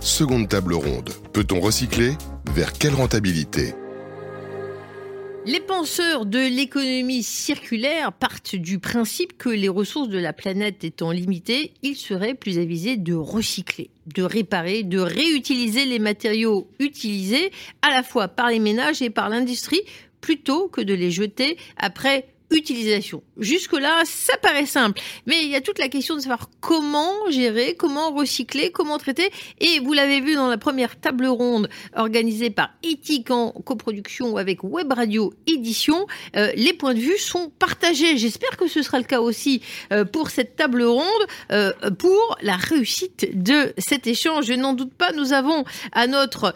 Seconde table ronde. Peut-on recycler? Vers quelle rentabilité? Les penseurs de l'économie circulaire partent du principe que les ressources de la planète étant limitées, il serait plus avisé de recycler, de réparer, de réutiliser les matériaux utilisés à la fois par les ménages et par l'industrie plutôt que de les jeter après utilisation. Jusque-là, ça paraît simple. Mais il y a toute la question de savoir comment gérer, comment recycler, comment traiter. Et vous l'avez vu dans la première table ronde organisée par Éthique en coproduction avec Web Radio Édition, euh, les points de vue sont partagés. J'espère que ce sera le cas aussi euh, pour cette table ronde, euh, pour la réussite de cet échange. Je n'en doute pas, nous avons à notre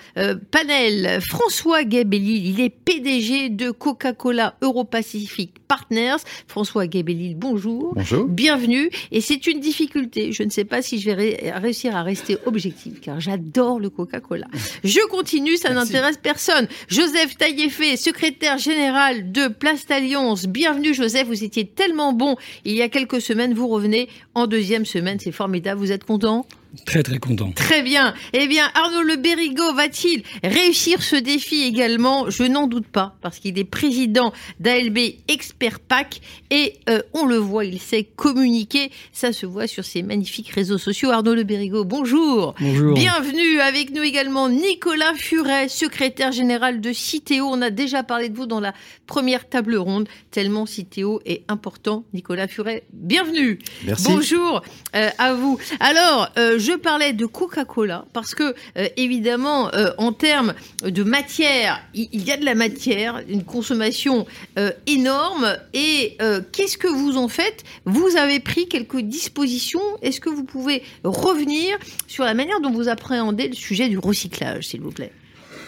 panel François Gabelli, il est PDG de Coca-Cola Europacifique Partners. François Gabelli, bonjour. Bonjour. Bienvenue. Et c'est une difficulté. Je ne sais pas si je vais réussir à rester objectif, car j'adore le Coca-Cola. Je continue, ça n'intéresse personne. Joseph Taillefer, secrétaire général de Place Alliance. Bienvenue, Joseph. Vous étiez tellement bon il y a quelques semaines. Vous revenez en deuxième semaine. C'est formidable. Vous êtes content? Très très content. Très bien. Eh bien, Arnaud Le Bérigo va-t-il réussir ce défi également? Je n'en doute pas, parce qu'il est président d'ALB Expert Pack et euh, on le voit, il sait communiquer. Ça se voit sur ses magnifiques réseaux sociaux. Arnaud Le Bérigo, bonjour. Bonjour. Bienvenue avec nous également Nicolas Furet, secrétaire général de Citéo. On a déjà parlé de vous dans la première table ronde, tellement Citéo est important. Nicolas Furet, bienvenue. Merci. Bonjour euh, à vous. Alors, euh, je parlais de Coca-Cola parce que, euh, évidemment, euh, en termes de matière, il y a de la matière, une consommation euh, énorme. Et qu'est-ce que vous en faites? Vous avez pris quelques dispositions. Est-ce que vous pouvez revenir sur la manière dont vous appréhendez le sujet du recyclage, s'il vous plaît?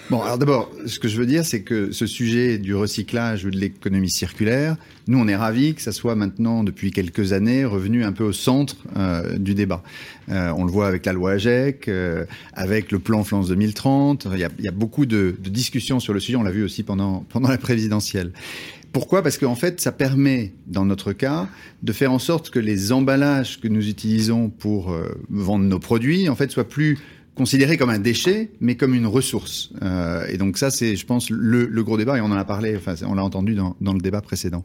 Bon, alors d'abord, ce que je veux dire, c'est que ce sujet du recyclage ou de l'économie circulaire, nous, on est ravis que ça soit maintenant, depuis quelques années, revenu un peu au centre euh, du débat. Euh, on le voit avec la loi AGEC, euh, avec le plan France 2030. Il y a, beaucoup de, de, discussions sur le sujet. On l'a vu aussi pendant, pendant la présidentielle. Pourquoi? Parce qu'en fait, ça permet, dans notre cas, de faire en sorte que les emballages que nous utilisons pour vendre nos produits, en fait, soient plus considéré comme un déchet, mais comme une ressource. Euh, et donc ça, c'est, je pense, le, gros débat, et on en a parlé, enfin, on l'a entendu dans, dans, le débat précédent.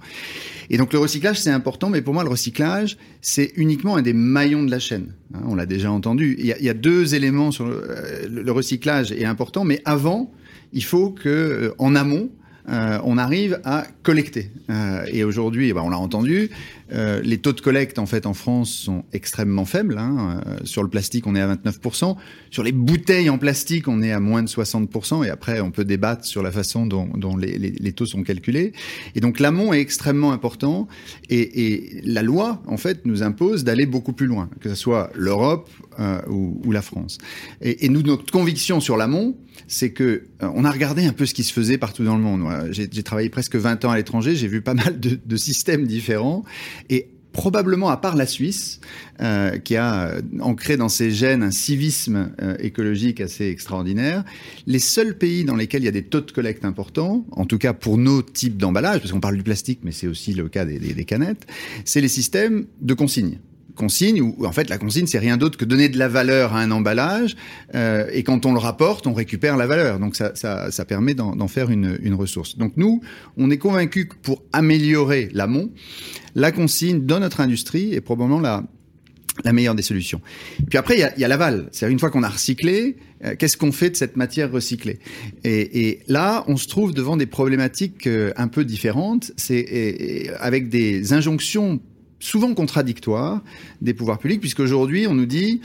Et donc le recyclage, c'est important, mais pour moi, le recyclage, c'est uniquement un des maillons de la chaîne. Hein, on l'a déjà entendu. Il y, a, deux éléments sur le, le, recyclage est important, mais avant, il faut que, euh, en amont, euh, on arrive à collecter. Euh, et aujourd'hui, bah, on l'a entendu, euh, les taux de collecte en fait en France sont extrêmement faibles. Hein. Euh, sur le plastique, on est à 29%. Sur les bouteilles en plastique, on est à moins de 60%. Et après, on peut débattre sur la façon dont, les, taux sont calculés. Et donc l'amont est extrêmement important. Et, la loi, en fait, nous impose d'aller beaucoup plus loin, que ce soit l'Europe euh, ou, la France. Et, nous, notre conviction sur l'amont, c'est que on a regardé un peu ce qui se faisait partout dans le monde. J'ai travaillé presque 20 ans à l'étranger, j'ai vu pas mal de systèmes différents. Et probablement à part la Suisse, euh, qui a ancré dans ses gènes un civisme euh, écologique assez extraordinaire, les seuls pays dans lesquels il y a des taux de collecte importants, en tout cas pour nos types d'emballage, parce qu'on parle du plastique, mais c'est aussi le cas des, des, des canettes, c'est les systèmes de consigne consigne où en fait la consigne c'est rien d'autre que donner de la valeur à un emballage euh, et quand on le rapporte on récupère la valeur donc ça, ça, ça permet d'en faire une, une, ressource donc nous on est convaincu que pour améliorer l'amont la consigne dans notre industrie est probablement la la meilleure des solutions. Puis après, il y a, a l'aval. C'est-à-dire une fois qu'on a recyclé, euh, qu'est-ce qu'on fait de cette matière recyclée? Et, et, là, on se trouve devant des problématiques euh, un peu différentes. C'est avec des injonctions souvent contradictoire des pouvoirs publics, puisqu'aujourd'hui, on nous dit,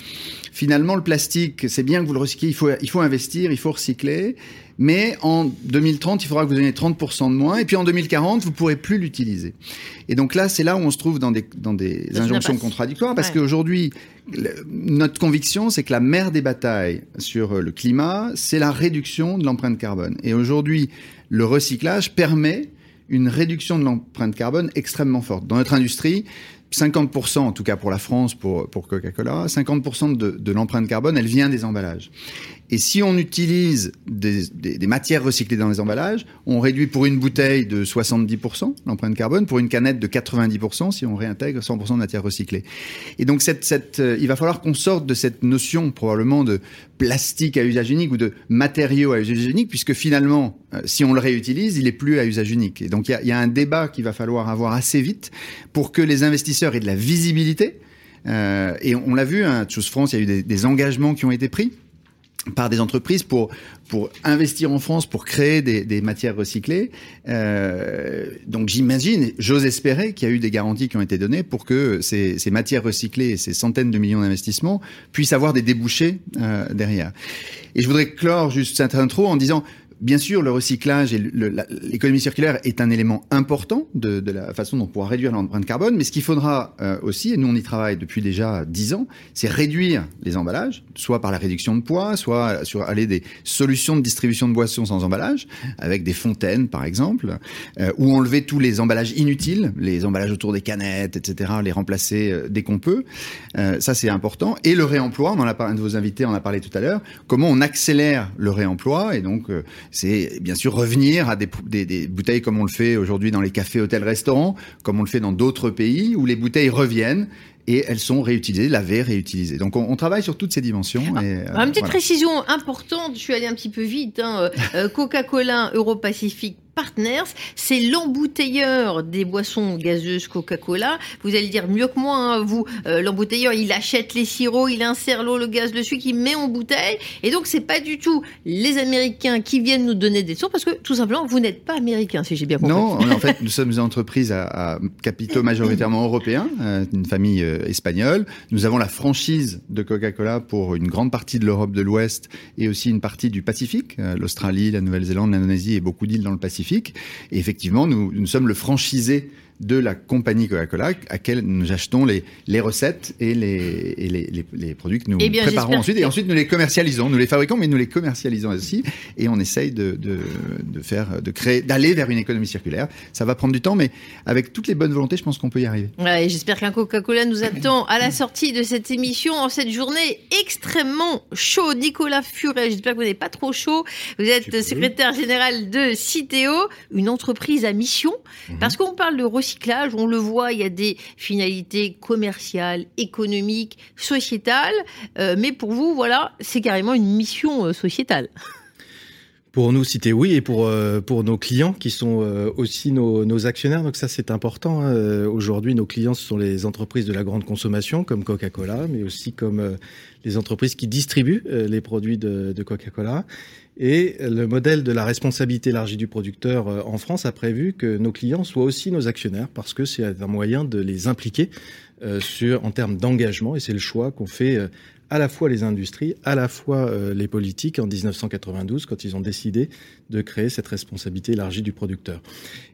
finalement, le plastique, c'est bien que vous le recyclez, il faut, il faut investir, il faut recycler, mais en 2030, il faudra que vous ayez 30% de moins, et puis en 2040, vous ne pourrez plus l'utiliser. Et donc là, c'est là où on se trouve dans des, dans des injonctions contradictoires, parce ouais. qu'aujourd'hui, notre conviction, c'est que la mère des batailles sur le climat, c'est la réduction de l'empreinte carbone. Et aujourd'hui, le recyclage permet une réduction de l'empreinte carbone extrêmement forte. Dans notre industrie, 50%, en tout cas pour la France, pour, Coca-Cola, 50% de, de l'empreinte carbone, elle vient des emballages. Et si on utilise des, matières recyclées dans les emballages, on réduit pour une bouteille de 70% l'empreinte carbone, pour une canette de 90% si on réintègre 100% de matières recyclées. Et donc, cette, euh, il va falloir qu'on sorte de cette notion probablement de plastique à usage unique ou de matériaux à usage unique, puisque finalement, euh, si on le réutilise, il est plus à usage unique. Et donc, il y a, un débat qu'il va falloir avoir assez vite pour que les investisseurs aient de la visibilité. Euh, et on l'a vu, hein, Chose France, il y a eu des engagements qui ont été pris par des entreprises pour pour investir en France pour créer des, des matières recyclées. Euh, donc j'imagine, j'ose espérer qu'il y a eu des garanties qui ont été données pour que ces, ces matières recyclées et ces centaines de millions d'investissements puissent avoir des débouchés euh, derrière. Et je voudrais clore juste cette intro en disant Bien sûr, le recyclage et l'économie circulaire est un élément important de, la façon dont on pourra réduire l'empreinte carbone, mais ce qu'il faudra euh, aussi, et nous on y travaille depuis déjà dix ans, c'est réduire les emballages, soit par la réduction de poids, soit sur aller des solutions de distribution de boissons sans emballage, avec des fontaines par exemple, euh, ou enlever tous les emballages inutiles, les emballages autour des canettes, etc., les remplacer euh, dès qu'on peut. Ça c'est important. Et le réemploi, on un de vos invités en a parlé tout à l'heure, comment on accélère le réemploi, et donc c'est bien sûr revenir à des, des, des, bouteilles comme on le fait aujourd'hui dans les cafés, hôtels, restaurants, comme on le fait dans d'autres pays où les bouteilles reviennent et elles sont réutilisées, lavées, réutilisées. Donc on, on travaille sur toutes ces dimensions. Ah, et, euh, une petite voilà. précision importante, je suis allé un petit peu vite, hein, euh, Coca-Cola Euro-Pacifique Partners, c'est l'embouteilleur des boissons gazeuses Coca-Cola. Vous allez dire mieux que moi, hein, vous, euh, l'embouteilleur, il achète les sirops, il insère l'eau, le gaz, le sucre, il met en bouteille. Et donc, c'est pas du tout les Américains qui viennent nous donner des sons parce que tout simplement, vous n'êtes pas américain, si j'ai bien compris. Non, en fait, nous sommes une entreprise à, capitaux majoritairement européens, euh, une famille euh, espagnole. Nous avons la franchise de Coca-Cola pour une grande partie de l'Europe de l'Ouest et aussi une partie du Pacifique, euh, l'Australie, la Nouvelle-Zélande, l'Indonésie et beaucoup d'îles dans le Pacifique. Et effectivement, nous, nous sommes le franchisé de la compagnie Coca-Cola à laquelle nous achetons les, les recettes et les, et les, les, les, produits que nous eh bien, préparons ensuite. Et ensuite, nous les commercialisons. Nous les fabriquons, mais nous les commercialisons aussi. Et on essaye de, de, de faire, de créer, d'aller vers une économie circulaire. Ça va prendre du temps, mais avec toutes les bonnes volontés, je pense qu'on peut y arriver. Ouais, J'espère qu'un Coca-Cola nous attend à la sortie de cette émission en cette journée extrêmement chaud. Nicolas Furet, j'espère que vous n'êtes pas trop chaud. Vous êtes secrétaire général de Citeo, une entreprise à mission. Mm -hmm. Parce qu'on parle de recyclage, on le voit, il y a des finalités commerciales, économiques, sociétales, euh, mais pour vous, voilà, c'est carrément une mission euh, sociétale. Pour nous, citer oui, et pour, euh, pour nos clients qui sont aussi nos, nos, actionnaires. Donc ça, c'est important. Hein. Aujourd'hui, nos clients, ce sont les entreprises de la grande consommation, comme Coca-Cola, mais aussi comme les entreprises qui distribuent les produits de Coca-Cola. Et le modèle de la responsabilité élargie du producteur en France a prévu que nos clients soient aussi nos actionnaires, parce que c'est un moyen de les impliquer sur, en termes d'engagement, et c'est le choix qu'on fait à la fois les industries, à la fois euh, les politiques en 1992 quand ils ont décidé de créer cette responsabilité élargie du producteur.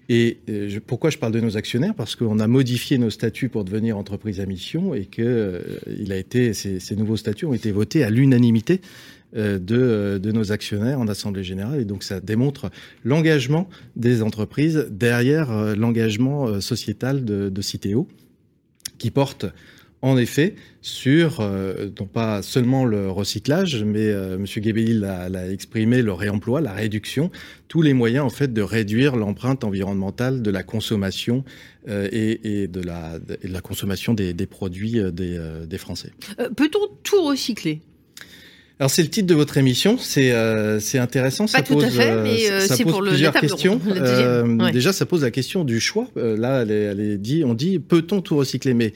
Et euh, pourquoi je parle de nos actionnaires? Parce qu'on a modifié nos statuts pour devenir entreprise à mission et que euh, ces, nouveaux statuts ont été votés à l'unanimité euh, de, de, nos actionnaires en assemblée générale et donc ça démontre l'engagement des entreprises derrière euh, l'engagement sociétal de, de qui porte en effet sur euh, non pas seulement le recyclage, mais euh, M. Gebeli l'a exprimé, le réemploi, la réduction, tous les moyens en fait de réduire l'empreinte environnementale de la consommation euh, et, et, de la, de la consommation des, des produits euh, des, euh, des Français. Peut-on tout recycler? Alors c'est le titre de votre émission, c'est euh, c'est intéressant, Pas ça tout pose, à fait, mais euh, ça pose pour plusieurs le questions. Euh, ouais. Déjà, ça pose la question du choix. Euh, là, elle est, elle est dit, on dit peut-on tout recycler, mais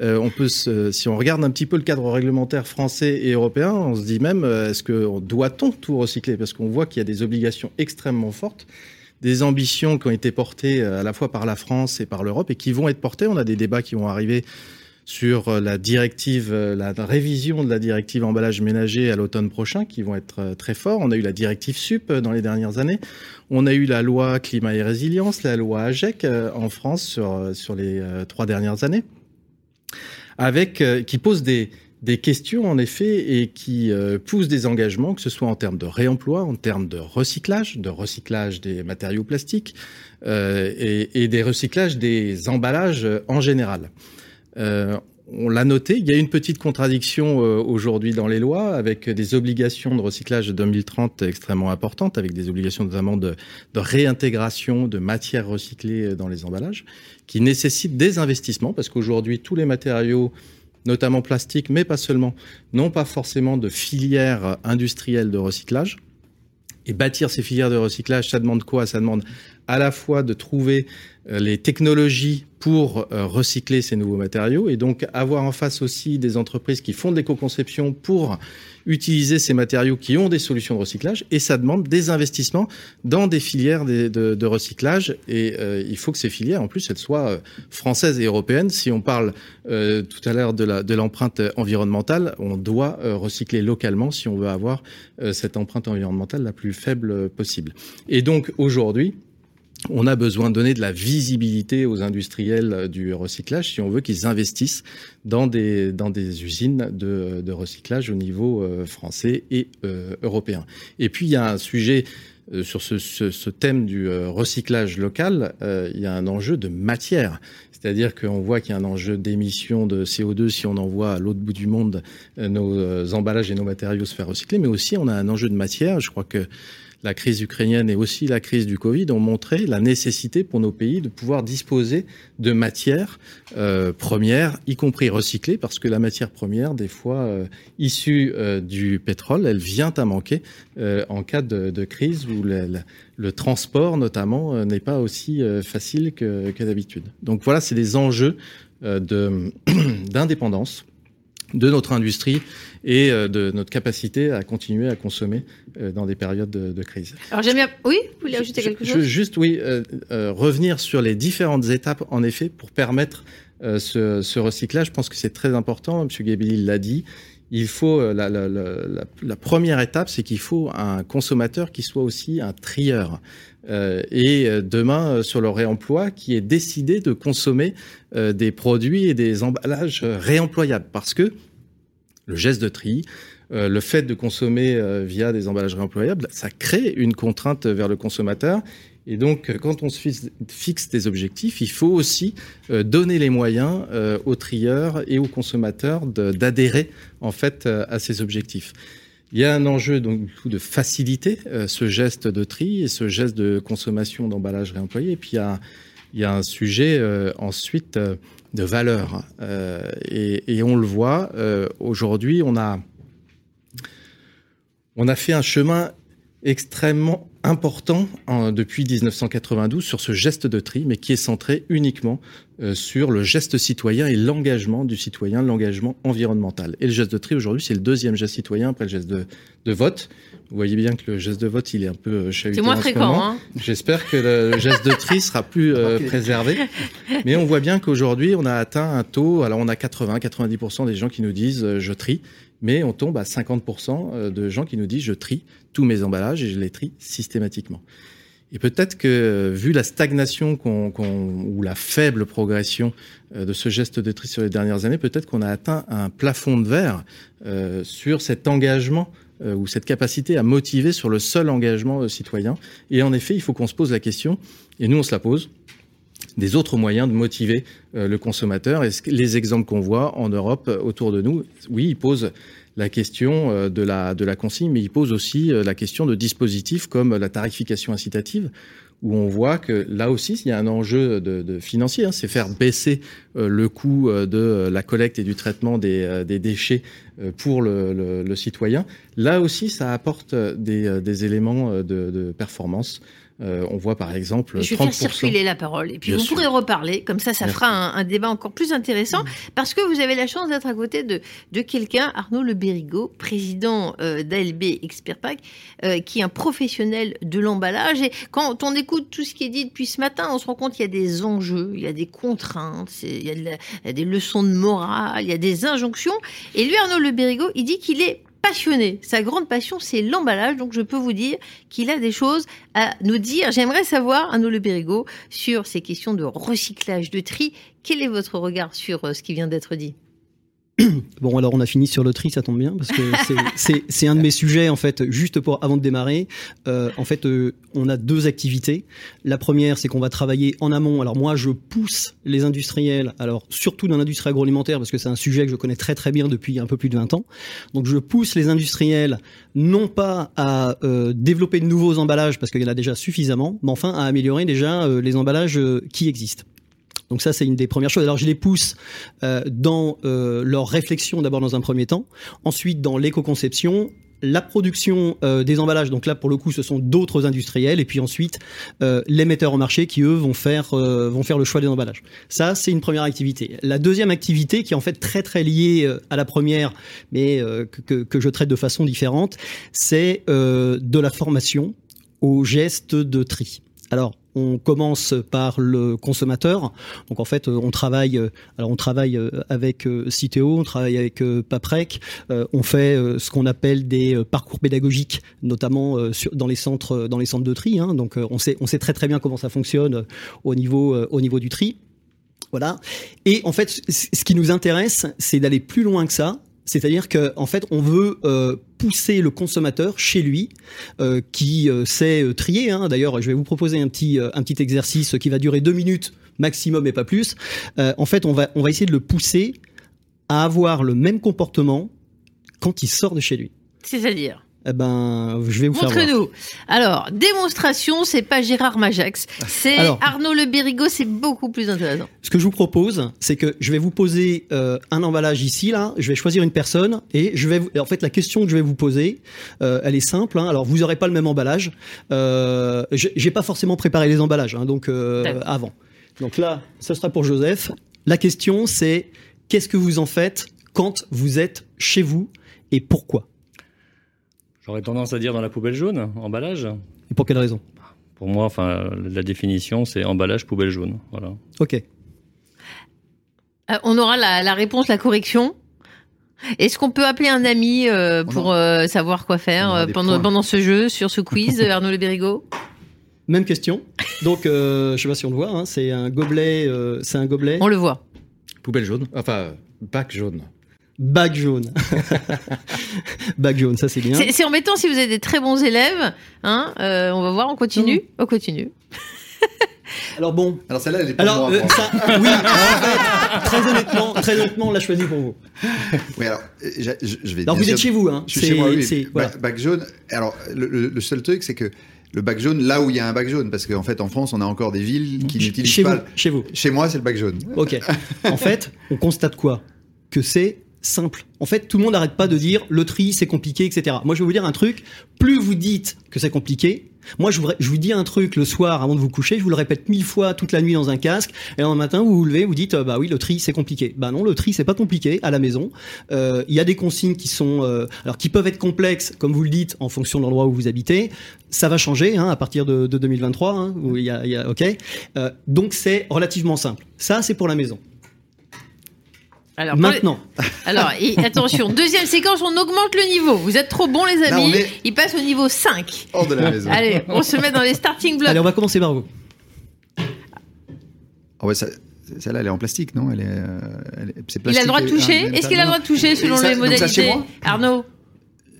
euh, on peut, se, si on regarde un petit peu le cadre réglementaire français et européen, on se dit même est-ce que doit-on tout recycler? Parce qu'on voit qu'il y a des obligations extrêmement fortes des ambitions qui ont été portées à la fois par la France et par l'Europe et qui vont être portées. On a des débats qui vont arriver sur euh, la directive, euh, la révision de la directive emballage ménager à l'automne prochain, qui vont être euh, très forts. On a eu la directive SUP dans les dernières années. On a eu la loi climat et résilience, la loi AGEC en France sur, sur les trois dernières années, avec, qui pose des, des questions en effet et qui euh, poussent des engagements, que ce soit en termes de réemploi, en termes de recyclage, de recyclage des matériaux plastiques euh, et, et, des recyclages des emballages en général. Euh, on l'a noté, il y a une petite contradiction euh, aujourd'hui dans les lois avec des obligations de recyclage de 2030 extrêmement importantes, avec des obligations notamment de, réintégration de matières recyclées dans les emballages, qui nécessitent des investissements parce qu'aujourd'hui tous les matériaux notamment plastique, mais pas seulement, n'ont pas forcément de filière industrielle de recyclage. Et bâtir ces filières de recyclage, ça demande quoi? Ça demande à la fois de trouver euh, les technologies pour euh, recycler ces nouveaux matériaux et donc avoir en face aussi des entreprises qui font de l'éco-conception pour utiliser ces matériaux qui ont des solutions de recyclage et ça demande des investissements dans des filières de, recyclage et euh, il faut que ces filières en plus elles soient françaises et européennes. Si on parle tout à l'heure de l'empreinte de environnementale, on doit recycler localement si on veut avoir cette empreinte environnementale la plus faible possible. Et donc aujourd'hui, on a besoin de donner de la visibilité aux industriels du recyclage si on veut qu'ils investissent dans des, dans des usines de, recyclage au niveau euh, français et euh, européen. Et puis il y a un sujet euh, sur ce, thème du recyclage local, il y a un enjeu de matière. C'est-à-dire qu'on voit qu'il y a un enjeu d'émission de CO2 si on envoie à l'autre bout du monde nos emballages et nos matériaux se faire recycler, mais aussi on a un enjeu de matière. Je crois que la crise ukrainienne et aussi la crise du Covid ont montré la nécessité pour nos pays de pouvoir disposer de matières euh, premières, y compris recyclées, parce que la matière première, des fois euh, issue euh, du pétrole, elle vient à manquer en cas de, crise où le, transport, notamment, n'est pas aussi facile que, d'habitude. Donc voilà, c'est des enjeux d'indépendance notre industrie et euh, de notre capacité à continuer à consommer euh, dans des périodes de, crise. Alors j'aime bien. Oui, vous voulez ajouter quelque chose? Je veux juste, oui, euh, revenir sur les différentes étapes, en effet, pour permettre ce, ce, recyclage. Je pense que c'est très important. M. Gabelli l'a dit. Il faut la, la, la, la première étape, c'est qu'il faut un consommateur qui soit aussi un trieur. Euh, et demain, sur le réemploi, qui est décidé de consommer euh, des produits et des emballages réemployables, parce que le geste de tri, euh, le fait de consommer euh, via des emballages réemployables, ça crée une contrainte vers le consommateur. Et donc, quand on se fixe des objectifs, il faut aussi donner les moyens aux trieurs et aux consommateurs d'adhérer en fait à ces objectifs. Il y a un enjeu donc de faciliter ce geste de tri et ce geste de consommation d'emballage réemployé. Et puis il y a, il y a un sujet ensuite de valeur. Euh, et, on le voit, euh, aujourd'hui, on a, on a fait un chemin extrêmement important depuis 1992 sur ce geste de tri, mais qui est centré uniquement euh, sur le geste citoyen et l'engagement du citoyen, l'engagement environnemental. Et le geste de tri, aujourd'hui, c'est le deuxième geste citoyen après le geste de, de vote. Vous voyez bien que le geste de vote, il est un peu euh, chahuté. C'est moins fréquent. Hein J'espère que le geste de tri sera plus euh, préservé. Mais on voit bien qu'aujourd'hui, on a atteint un taux. Alors, on a 80-90% des gens qui nous disent je trie mais on tombe à 50% euh, de gens qui nous disent je trie tous mes emballages et je les trie systématiquement. Et peut-être que, vu la stagnation ou la faible progression euh, de ce geste de tri sur les dernières années, peut-être qu'on a atteint un plafond de verre euh, sur cet engagement ou cette capacité à motiver sur le seul engagement citoyen. Et en effet, il faut qu'on se pose la question, et nous on se la pose, des autres moyens de motiver euh, le consommateur. Et les exemples qu'on voit en Europe euh, autour de nous, oui, ils posent la question euh, de la, consigne, mais ils posent aussi la question de dispositifs comme la tarification incitative, où on voit que là aussi, il y a un enjeu de, de financier, hein, c'est faire baisser le coût de la collecte et du traitement des, déchets pour le, citoyen. Là aussi, ça apporte des, des éléments de performance euh, on voit par exemple. Je vais faire circuler la parole et puis vous pourrez reparler. Comme ça, ça fera un, débat encore plus intéressant parce que vous avez la chance d'être à côté de, de quelqu'un, Arnaud Le Bérigot, président euh, d'ALB Expert Pack, euh, qui est un professionnel de l'emballage. Et quand on écoute tout ce qui est dit depuis ce matin, on se rend compte qu'il y a des enjeux, il y a des contraintes, il y a, il y a des leçons de morale, il y a des injonctions. Et lui, Arnaud Le Bérigot, il dit qu'il est passionné. Sa grande passion, c'est l'emballage. Donc, je peux vous dire qu'il a des choses à nous dire. J'aimerais savoir, Arnaud Le Bérigot, sur ces questions de recyclage, de tri. Quel est votre regard sur euh, ce qui vient d'être dit? Bon, alors on a fini sur le tri, ça tombe bien, parce que c'est un de mes sujets, en fait, juste pour avant de démarrer. Euh, en fait, euh, on a deux activités. La première, c'est qu'on va travailler en amont. Alors moi, je pousse les industriels, alors surtout dans l'industrie agroalimentaire, parce que c'est un sujet que je connais très très bien depuis un peu plus de 20 ans. Donc je pousse les industriels, non pas à euh, développer de nouveaux emballages, parce qu'il y en a déjà suffisamment, mais enfin à améliorer déjà euh, les emballages euh, qui existent. Donc ça, c'est une des premières choses. Alors je les pousse euh, dans euh, leur réflexion d'abord dans un premier temps, ensuite dans l'éco-conception, la production euh, des emballages. Donc là, pour le coup, ce sont d'autres industriels, et puis ensuite euh, les metteurs au marché qui eux vont faire euh, vont faire le choix des emballages. Ça, c'est une première activité. La deuxième activité, qui est en fait très très liée euh, à la première, mais que, que je traite de façon différente, c'est de la formation aux gestes de tri. Alors, on commence par le consommateur. Donc en fait, on travaille. euh, Alors on travaille euh, avec euh, Citeo, on travaille avec Paprec. On fait ce qu'on appelle des parcours pédagogiques, notamment dans les centres, dans les centres de tri. hein. Donc on sait, on sait très très bien comment ça fonctionne au niveau, au niveau du tri. Voilà. Et en fait, ce qui nous intéresse, c'est d'aller plus loin que ça. C'est-à-dire qu'en en fait, on veut euh, pousser le consommateur chez lui, euh, qui euh, sait euh, trier. hein. D'ailleurs, je vais vous proposer un petit, euh, un petit exercice qui va durer deux minutes maximum et pas plus. Euh, en fait, on va, on va essayer de le pousser à avoir le même comportement quand il sort de chez lui. C'est-à-dire? Eh ben, je vais vous faire voir. Montrez-nous. Alors, démonstration, c'est pas Gérard Majax, c'est. Arnaud Le Bérigo, c'est beaucoup plus intéressant. Ce que je vous propose, c'est que je vais vous poser euh, un emballage ici, là. Je vais choisir une personne et je vais. Vous... En fait, la question que je vais vous poser, euh, elle est simple. hein. Alors, vous aurez pas le même emballage. Euh, j'ai pas forcément préparé les emballages, hein, donc euh, avant. Donc là, ce sera pour Joseph. La question, c'est qu'est-ce que vous en faites quand vous êtes chez vous et pourquoi? J'aurais tendance à dire dans la poubelle jaune, emballage. Et pour quelle raison? Pour moi, enfin, la définition, c'est emballage poubelle jaune. Voilà. Ok. Euh, on aura la, la réponse, la correction. Est-ce qu'on peut appeler un ami euh, pour euh, savoir quoi faire euh, pendant, pendant ce jeu, sur ce quiz, Arnaud Le Bérigo Même question. Donc, euh, je sais pas si on le voit. Hein, c'est un gobelet. euh, c'est un gobelet. On le voit. Poubelle jaune. Enfin, bac jaune. Bac jaune. Bac jaune, ça c'est bien. C'est embêtant si vous êtes des très bons élèves. Hein euh, on va voir, on continue On continue. Alors bon. Alors celle-là, elle est pas Alors, moi, euh, ça, oui, en fait, très honnêtement, très honnêtement, on l'a choisi pour vous. Oui, alors, euh, je, je- vais. Alors vous êtes chez vous, hein. Je suis chez moi, oui. voilà. Bac jaune. Alors, le, le- le seul truc, c'est que le bac jaune, là où il y a un bac jaune, parce qu'en fait, en France, on a encore des villes qui n'utilisent Chez pas. vous, chez vous. Chez moi, c'est le bac jaune. Ok. En fait, on constate quoi? Que c'est simple. En fait, tout le monde n'arrête pas de dire le tri, c'est compliqué, etc. Moi, je vais vous dire un truc. Plus vous dites que c'est compliqué, moi, je vous, dis un truc le soir avant de vous coucher, je vous le répète mille fois toute la nuit dans un casque, et le matin, vous vous levez, vous dites, euh, bah oui, le tri, c'est compliqué. Bah non, le tri, c'est pas compliqué à la maison. Euh, Il y a des consignes qui sont, euh, alors qui peuvent être complexes, comme vous le dites, en fonction de l'endroit où vous habitez. Ça va changer hein, à partir de, de 2023. Hein, ok. Donc c'est relativement simple. Ça, c'est pour la maison. Alors, Maintenant, Alors, et attention, deuxième séquence, on augmente le niveau. Vous êtes trop bons, les amis. est- Il passe au niveau 5. Hors de la maison. Allez, on se met dans les starting blocks. allez, on va commencer par vous. Ah ouais, ça- celle-là, elle est en plastique, non? Elle est, euh, elle est- Il a plastique le droit de toucher Est-ce qu'il a le droit de toucher selon ça- les modalités Arnaud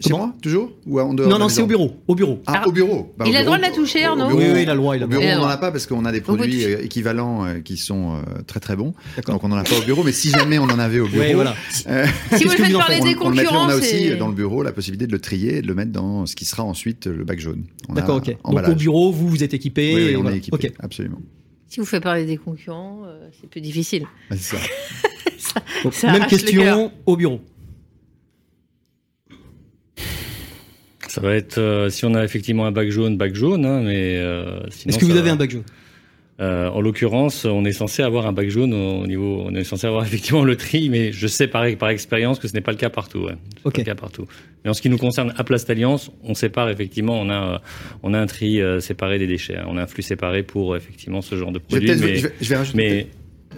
Chez moi, toujours Ou en dehors Non, la non, c'est au bureau. Au bureau. Ah, Alors, au bureau. Bah, au il a le droit de la toucher, Arnaud bureau, Oui, oui, il a le droit, il a Au bureau, on n'en a pas parce qu'on a des produits euh, équivalents euh, qui sont euh, très très bons. Donc on n'en a pas au bureau, mais si jamais on en avait au bureau, Oui, voilà. euh, Si vous en parler des on, on concurrents, on a aussi dans le bureau la possibilité de le trier et de le mettre dans ce qui sera ensuite le bac jaune. D'accord, ok. Donc au bureau, vous, vous êtes équipé. Oui, on voilà. est équipé, Ok. absolument. Si vous faites parler des concurrents, euh, c'est plus difficile. C'est ça. Même question au bureau. Ça va être, euh, si on a effectivement un bac jaune, bac jaune, hein, mais euh. Est-ce que vous avez un bac jaune? Euh, En l'occurrence, on est censé avoir un bac jaune au niveau, on est censé avoir effectivement le tri, mais je sais par, par expérience que ce n'est pas le cas partout. Ouais. Pas le cas partout. Mais en ce qui nous concerne, à Place d'Alliance, on sépare effectivement, on a, euh, on a un tri euh, séparé des déchets. hein. On a un flux séparé pour effectivement ce genre de Je vais, produit. peut-être- Mais, je vais- je vais rajouter. mais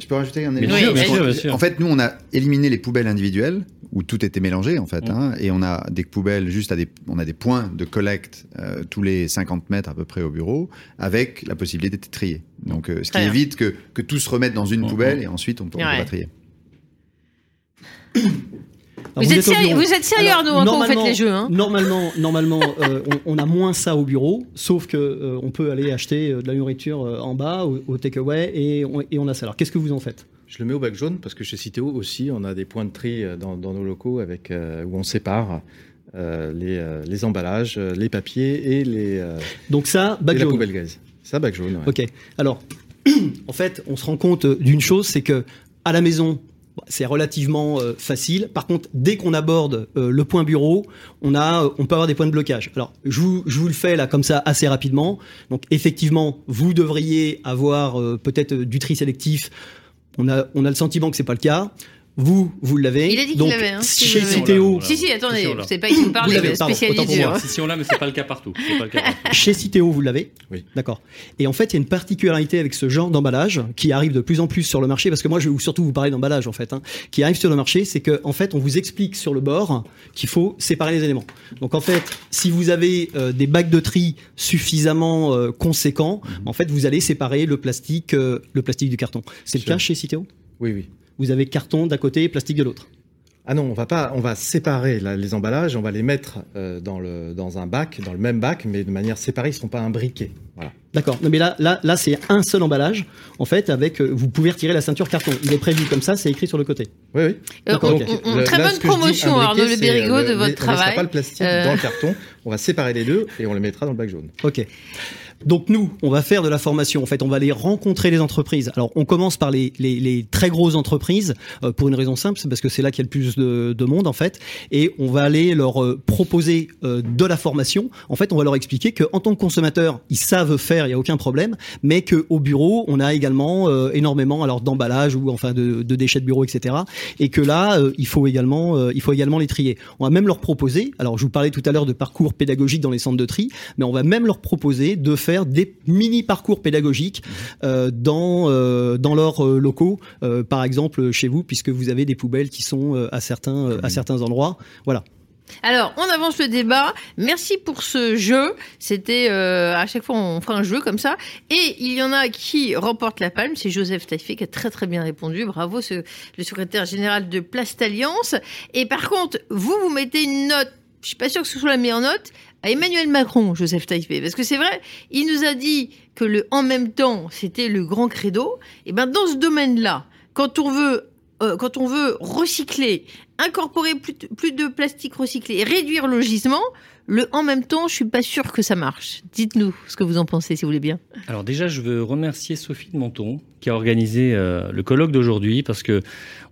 Je peux rajouter un élément sûr, bien Parce sûr, qu'en- bien sûr. En fait, nous, on a éliminé les poubelles individuelles où tout était mélangé, en fait, Mm. hein, et on a des poubelles juste à des, on a des points de collecte euh, tous les 50 mètres à peu près au bureau, avec la possibilité d'être trié. Donc, euh, ce qui évite que, que tout se remette dans une Mm. poubelle et ensuite on peut, on peut pas trier. Vous, êtes sérieux, vous êtes sérieux, Alors, Arnaud, hein, quand vous faites normalement- les jeux. Hein Normalement, normalement euh, on, on a moins ça au bureau, sauf que euh, on peut aller acheter de la nourriture euh, en bas, au, au takeaway, et on, et on a ça. Alors, qu'est-ce que vous en faites? Je le mets au bac jaune parce que chez Citeo aussi, on a des points de tri euh, dans, dans nos locaux avec, euh, où on sépare euh, les, euh, les emballages, les papiers et les, Donc ça, et bac la jaune. poubelle gaz. Ça, bac jaune. ouais. Ok. Alors, en fait, on se rend compte d'une chose, c'est que à la maison, c'est relativement euh, facile. Par contre, dès qu'on aborde euh, le point bureau, on a, euh, on peut avoir des points de blocage. Alors, je vous, je vous le fais là comme ça assez rapidement. Donc, effectivement, vous devriez avoir peut-être du tri sélectif. On a, le sentiment que c'est pas le cas. Vous, vous l'avez. Il a dit qu'il l'avait, hein, chez. Citeo. Si, si, attendez, l'a. c'est pas ici vous parlez, l'avez, mais pardon, spécialisé. autant pour moi. hein. Si, si on l'a, mais c'est pas le cas partout. Pas le cas partout. Chez Citeo, vous l'avez Oui. D'accord. Et en fait, il y a une particularité avec ce genre d'emballage qui arrive de plus en plus sur le marché, parce que moi, je vais surtout vous parler d'emballage, en fait, hein, qui arrive sur le marché, c'est que en fait, on vous explique sur le bord qu'il faut séparer les éléments. Donc, en fait, si vous avez euh, des bacs de tri suffisamment euh, conséquents, en fait, vous allez séparer le plastique, euh, le plastique du carton. C'est le cas chez Citeo? Oui, oui. Vous avez carton d'un côté et plastique de l'autre. Ah non, on va pas, on va séparer là, les emballages, on va les mettre euh, dans le dans un bac, dans le même bac, mais de manière séparée, ils sont pas imbriqués. Voilà. D'accord. Non, mais là, là, là, c'est un seul emballage. En fait, avec, euh, vous pouvez retirer la ceinture carton. Il est prévu comme ça, c'est écrit sur le côté. Oui, oui. Euh, on- on- on- Le- Très là, bonne dis promotion, imbriqué, Arnaud Le Bérigot, euh, de le- votre On travail. mettra pas le plastique Euh. dans le carton. On va séparer les deux et on les mettra dans le bac jaune. Ok. Donc nous, on va faire de la formation. En fait, on va aller rencontrer les entreprises. Alors, on commence par les, très grosses entreprises euh, pour une raison simple, c'est parce que c'est là qu'il y a le plus de, de monde en fait, et on va aller leur euh, proposer euh, de la formation. En fait, on va leur expliquer que en tant que consommateur, ils savent faire, il y a aucun problème, mais que au bureau, on a également énormément alors d'emballage ou enfin de, de déchets de bureau, etc. Et que là, il faut également, il faut également les trier. On va même leur proposer. Alors, je vous parlais tout à l'heure de parcours pédagogiques dans les centres de tri, mais on va même leur proposer de faire des mini parcours pédagogiques euh, dans euh, dans leurs euh, locaux, euh, par exemple chez vous, puisque vous avez des poubelles qui sont euh, à certains euh, à certains endroits. Voilà. Alors, on avance le débat. Merci pour ce jeu. C'était euh, à chaque fois on fera un jeu comme ça. Et il y en a qui remportent la palme. C'est Joseph Taïfé qui a très très bien répondu. Bravo, ce- le secrétaire général de Plast Alliance. Et par contre, vous vous mettez une note. Je suis pas sûr que ce soit la meilleure note Emmanuel Macron, Joseph Taïfé, parce que c'est vrai, il nous a dit que le en même temps c'était le grand credo. Et ben dans ce domaine-là, quand on veut euh, quand on veut recycler, incorporer plus, de- plus de plastique recyclé et réduire le gisement, le en même temps, je suis pas sûr que ça marche. Dites-nous ce que vous en pensez, si vous voulez bien. Alors déjà, je veux remercier Sophie de Menton qui a organisé euh, le colloque d'aujourd'hui parce que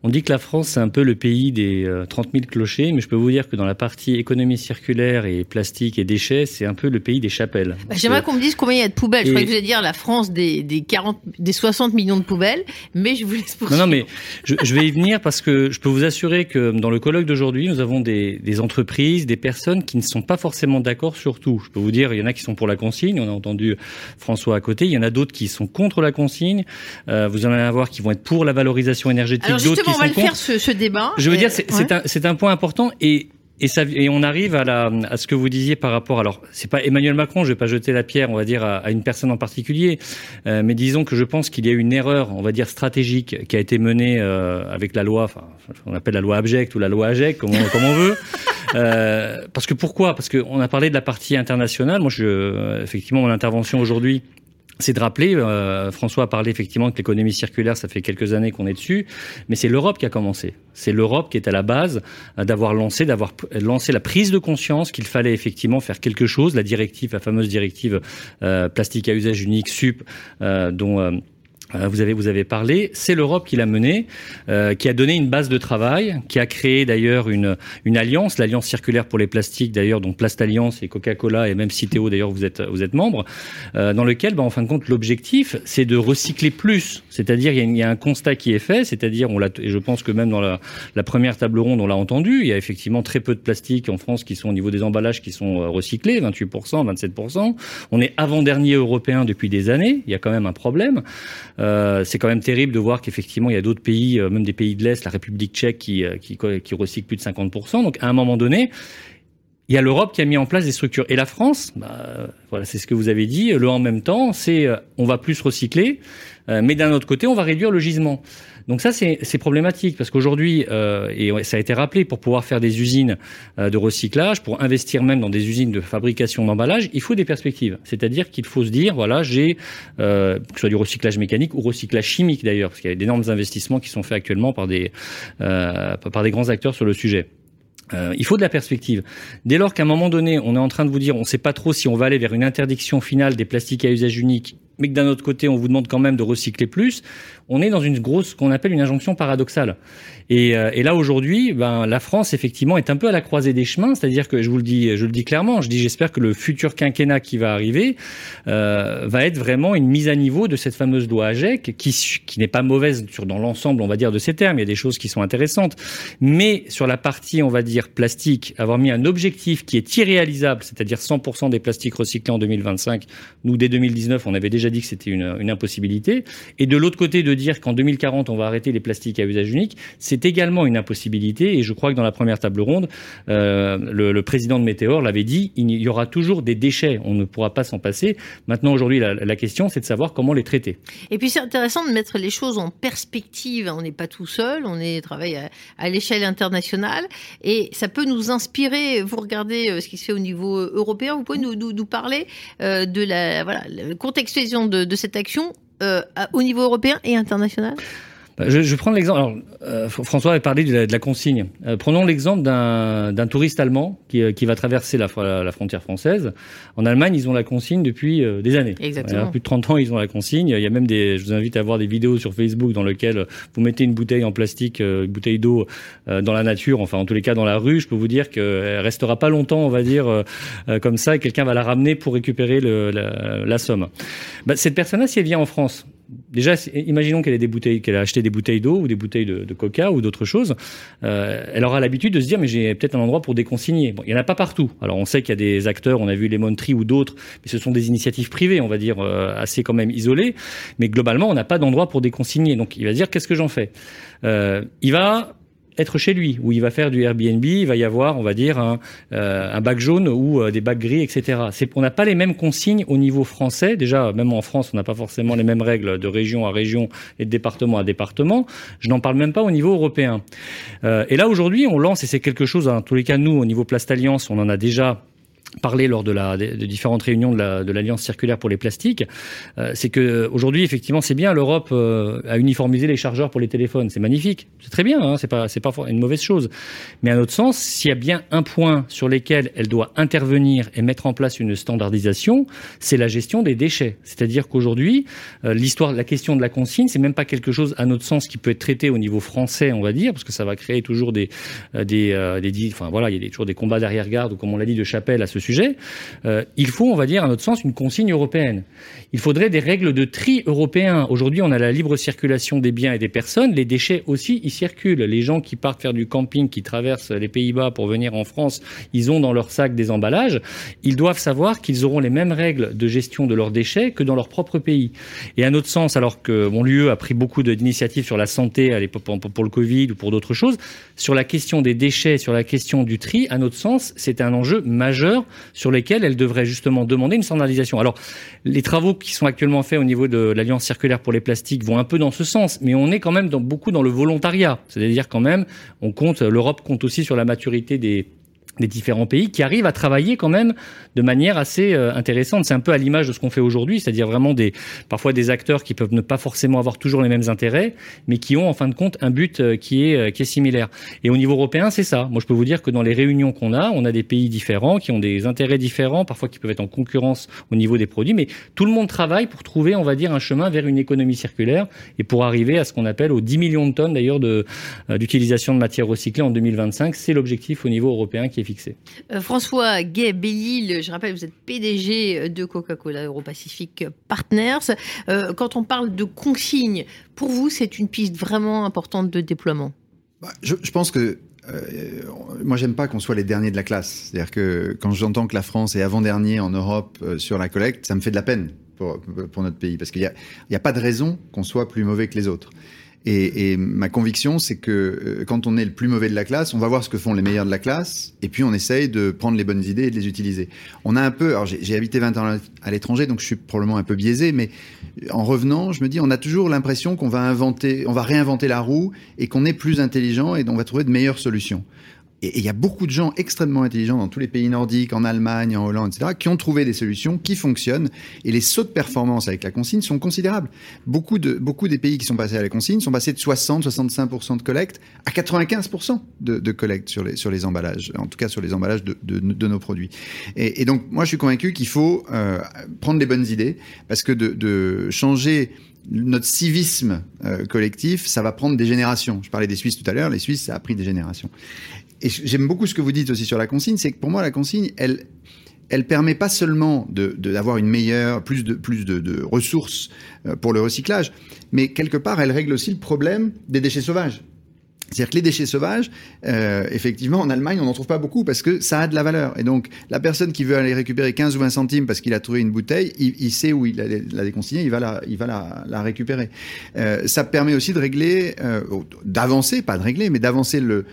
on dit que la France c'est un peu le pays des euh, 30 000 clochers, mais je peux vous dire que dans la partie économie circulaire et plastique et déchets, c'est un peu le pays des chapelles. Bah, J'aimerais qu'on me dise combien il y a de poubelles. Je croyais que vous alliez dire la France des, des 40, des 60 millions de poubelles, mais je vous laisse Non, poursuivre. non, mais je, je vais y venir parce que je peux vous assurer que dans le colloque d'aujourd'hui, nous avons des, des entreprises, des personnes qui ne sont pas forcément d'accord sur tout. Je peux vous dire, il y en a qui sont pour la consigne, on a entendu François à côté, il y en a d'autres qui sont contre la consigne, euh, vous en allez avoir qui vont être pour la valorisation énergétique, Alors justement, qui on va le contre. faire ce, ce débat. Je veux Euh, dire, c'est ouais. un, un point important et et, ça, et on arrive à, la, à ce que vous disiez par rapport. Alors, c'est pas Emmanuel Macron. Je vais pas jeter la pierre, on va dire, à, à une personne en particulier, euh, mais disons que je pense qu'il y a une erreur, on va dire stratégique, qui a été menée euh, avec la loi, enfin, on appelle la loi abject ou la loi AGEC, comme on, comme on veut. Euh, parce que pourquoi? Parce qu'on a parlé de la partie internationale. Moi, je, effectivement, mon intervention aujourd'hui c'est de rappeler, euh, François a parlé effectivement que l'économie circulaire, ça fait quelques années qu'on est dessus, mais c'est l'Europe qui a commencé. C'est l'Europe qui est à la base euh, d'avoir lancé, d'avoir lancé la prise de conscience qu'il fallait effectivement faire quelque chose. La directive, la fameuse directive euh, plastique à usage unique (SUP), dont vous avez vous avez parlé, c'est l'Europe qui l'a mené, euh, qui a donné une base de travail, qui a créé d'ailleurs une une alliance, l'alliance circulaire pour les plastiques d'ailleurs, dont Plast Alliance et Coca-Cola et même Citeo d'ailleurs vous êtes vous êtes membre, euh, dans lequel bah, en fin de compte l'objectif c'est de recycler plus, c'est-à-dire il il y a un constat qui est fait, c'est-à-dire on l'a et je pense que même dans la, la première table ronde on l'a entendu, il y a effectivement très peu de plastique en France qui sont au niveau des emballages qui sont euh, recyclés, 28%, 27%. On est avant-dernier européen depuis des années, il y a quand même un problème. Euh, c'est quand même terrible de voir qu'effectivement il y a d'autres pays, euh, même des pays de l'Est, la République tchèque, qui, euh, qui, qui recyclent plus de 50%. Donc à un moment donné, il y a l'Europe qui a mis en place des structures. Et la France, bah, voilà, c'est ce que vous avez dit. Le en même temps, c'est on va plus recycler, mais d'un autre côté, on va réduire le gisement. Donc ça, c'est problématique parce qu'aujourd'hui, euh, et ça a été rappelé, pour pouvoir faire des usines de recyclage, pour investir même dans des usines de fabrication d'emballage, il faut des perspectives. C'est-à-dire qu'il faut se dire, voilà, j'ai que ce soit du recyclage mécanique ou recyclage chimique d'ailleurs, parce qu'il y a d'énormes investissements qui sont faits actuellement par des par des grands acteurs sur le sujet. Euh, il faut de la perspective. Dès lors qu'à un moment donné, on est en train de vous dire, on ne sait pas trop si on va aller vers une interdiction finale des plastiques à usage unique mais que d'un autre côté, on vous demande quand même de recycler plus, on est dans une grosse, qu'on appelle une injonction paradoxale. Et, euh, et là aujourd'hui, ben, la France effectivement est un peu à la croisée des chemins, c'est-à-dire que je vous le dis, je le dis clairement, je dis j'espère que le futur quinquennat qui va arriver euh, va être vraiment une mise à niveau de cette fameuse loi AGEC, qui, qui n'est pas mauvaise sur dans l'ensemble, on va dire, de ces termes. Il y a des choses qui sont intéressantes, mais sur la partie, on va dire plastique, avoir mis un objectif qui est irréalisable, c'est-à-dire 100% des plastiques recyclés en 2025. Nous, dès 2019, on avait déjà dit que c'était une, impossibilité. Et de l'autre côté, de dire qu'en 2040, on va arrêter les plastiques à usage unique, c'est également une impossibilité. Et je crois que dans la première table ronde, euh, le, président de Météor l'avait dit, il y aura toujours des déchets. On ne pourra pas s'en passer. Maintenant, aujourd'hui, la, question, c'est de savoir comment les traiter. Et puis, c'est intéressant de mettre les choses en perspective. On n'est pas tout seul, on travaille à, l'échelle internationale. Et ça peut nous inspirer. Vous regardez euh, ce qui se fait au niveau européen. Vous pouvez nous, parler euh, de la contextualisation de, cette action euh, au niveau européen et international? Je, je vais prendre l'exemple. Alors, euh, François avait parlé de la, de la consigne. Euh, prenons l'exemple d'un touriste allemand qui, euh, qui, va traverser la, la, frontière française. En Allemagne, ils ont la consigne depuis euh, des années. Exactement. plus de 30 ans, ils ont la consigne. Il y a même des. Je vous invite à voir des vidéos sur Facebook dans lesquelles vous mettez une bouteille en plastique, une bouteille d'eau dans la nature, enfin en tous les cas dans la rue. Je peux vous dire qu'elle restera pas longtemps, on va dire comme ça, et quelqu'un va la ramener pour récupérer le, la, la, somme. Bah, cette personne-là, si elle vient en France, déjà, imaginons qu'elle ait des bouteilles, qu'elle a acheté des bouteilles d'eau ou des bouteilles de, coca ou d'autres choses. Euh, elle aura l'habitude de se dire, mais j'ai peut-être un endroit pour déconsigner. Bon, il y en a pas partout. Alors, on sait qu'il y a des acteurs, on a vu les Tree ou d'autres, mais ce sont des initiatives privées, on va dire, euh, assez quand même isolées. Mais globalement, on n'a pas d'endroit pour déconsigner. Donc, il va se dire, qu'est-ce que j'en fais? Euh, Il va être chez lui, où il va faire du Airbnb, il va y avoir, on va dire, un, euh, un bac jaune ou euh, des bacs gris, etc. On n'a pas les mêmes consignes au niveau français. Déjà, même en France, on n'a pas forcément les mêmes règles de région à région et de département à département. Je n'en parle même pas au niveau européen. Euh, et là, aujourd'hui, on lance, et c'est quelque chose, en tous les cas, nous, au niveau Plast Alliance, on en a déjà parlé lors de, la, de différentes réunions de l'Alliance circulaire pour les plastiques, euh, c'est que aujourd'hui effectivement c'est bien l'Europe euh, a uniformisé les chargeurs pour les téléphones, c'est magnifique, c'est très bien, hein, c'est pas c'est pas une mauvaise chose. Mais à notre sens, s'il y a bien un point sur lequel elle doit intervenir et mettre en place une standardisation, c'est la gestion des déchets. C'est-à-dire qu'aujourd'hui, euh, l'histoire, la question de la consigne, c'est même pas quelque chose à notre sens qui peut être traité au niveau français, on va dire, parce que ça va créer toujours des euh, des, euh, des enfin voilà, il y a toujours des combats d'arrière-garde ou comme on l'a dit de chapelle à ce sujet, euh, il faut, on va dire, à notre sens, une consigne européenne. Il faudrait des règles de tri européens. Aujourd'hui, on a la libre circulation des biens et des personnes. Les déchets aussi, ils circulent. Les gens qui partent faire du camping, qui traversent les Pays-Bas pour venir en France, ils ont dans leur sac des emballages. Ils doivent savoir qu'ils auront les mêmes règles de gestion de leurs déchets que dans leur propre pays. Et à notre sens, alors que mon lieu a pris beaucoup d'initiatives sur la santé à pour le Covid ou pour d'autres choses, sur la question des déchets, sur la question du tri, à notre sens, c'est un enjeu majeur sur lesquels elle devrait justement demander une standardisation. Alors, les travaux qui sont actuellement faits au niveau de l'Alliance circulaire pour les plastiques vont un peu dans ce sens, mais on est quand même beaucoup dans le volontariat. C'est-à-dire quand même, on compte, l'Europe compte aussi sur la maturité des des différents pays qui arrivent à travailler quand même de manière assez euh, intéressante. C'est un peu à l'image de ce qu'on fait aujourd'hui, c'est-à-dire vraiment des parfois des acteurs qui peuvent ne pas forcément avoir toujours les mêmes intérêts, mais qui ont en fin de compte un but euh, qui est euh, qui est similaire. Et au niveau européen, c'est ça. Moi, je peux vous dire que dans les réunions qu'on a, on a des pays différents qui ont des intérêts différents, parfois qui peuvent être en concurrence au niveau des produits, mais tout le monde travaille pour trouver, on va dire, un chemin vers une économie circulaire et pour arriver à ce qu'on appelle aux 10 millions de tonnes d'ailleurs de d'utilisation de matières recyclées en 2025. C'est l'objectif au niveau européen qui est fixé. Euh, François Gay-Bellil, je rappelle, vous êtes PDG de Coca-Cola Euro-Pacific Partners. Euh, quand on parle de consignes, pour vous, c'est une piste vraiment importante de déploiement? Bah, je, je, pense que euh, moi, j'aime pas qu'on soit les derniers de la classe. C'est-à-dire que quand j'entends que la France est avant-dernier en Europe euh, sur la collecte, ça me fait de la peine pour, pour notre pays, parce qu'il n'y a, a, pas de raison qu'on soit plus mauvais que les autres. Et, ma conviction, c'est que euh, quand on est le plus mauvais de la classe, on va voir ce que font les meilleurs de la classe, et puis on essaye de prendre les bonnes idées et de les utiliser. On a un peu, alors j'ai habité 20 ans à l'étranger, donc je suis probablement un peu biaisé, mais en revenant, je me dis, on a toujours l'impression qu'on va inventer, on va réinventer la roue et qu'on est plus intelligent et on va trouver de meilleures solutions. Et il y a beaucoup de gens extrêmement intelligents dans tous les pays nordiques, en Allemagne, en Hollande, etc., qui ont trouvé des solutions qui fonctionnent. Et les sauts de performance avec la consigne sont considérables. Beaucoup, de, beaucoup des pays qui sont passés à la consigne sont passés de 60-65% de collecte à 95% de, de, collecte sur les, sur les emballages, en tout cas sur les emballages de, de, nos produits. Et, donc, moi, je suis convaincu qu'il faut euh, prendre les bonnes idées, parce que de, de changer notre civisme euh, collectif, ça va prendre des générations. Je parlais des Suisses tout à l'heure, les Suisses, ça a pris des générations et j'aime beaucoup ce que vous dites aussi sur la consigne, c'est que pour moi la consigne, elle, elle permet pas seulement d'avoir de, une meilleure, plus de plus de, ressources euh, pour le recyclage, mais quelque part elle règle aussi le problème des déchets sauvages. C'est-à-dire que les déchets sauvages, euh, effectivement, en Allemagne, on n'en trouve pas beaucoup parce que ça a de la valeur. Et donc, la personne qui veut aller récupérer 15 ou 20 centimes parce qu'il a trouvé une bouteille, il, sait où il l'a déconsignée, il va la, il va la, récupérer. Euh, ça permet aussi de régler, euh, d'avancer, pas de régler, mais d'avancer le,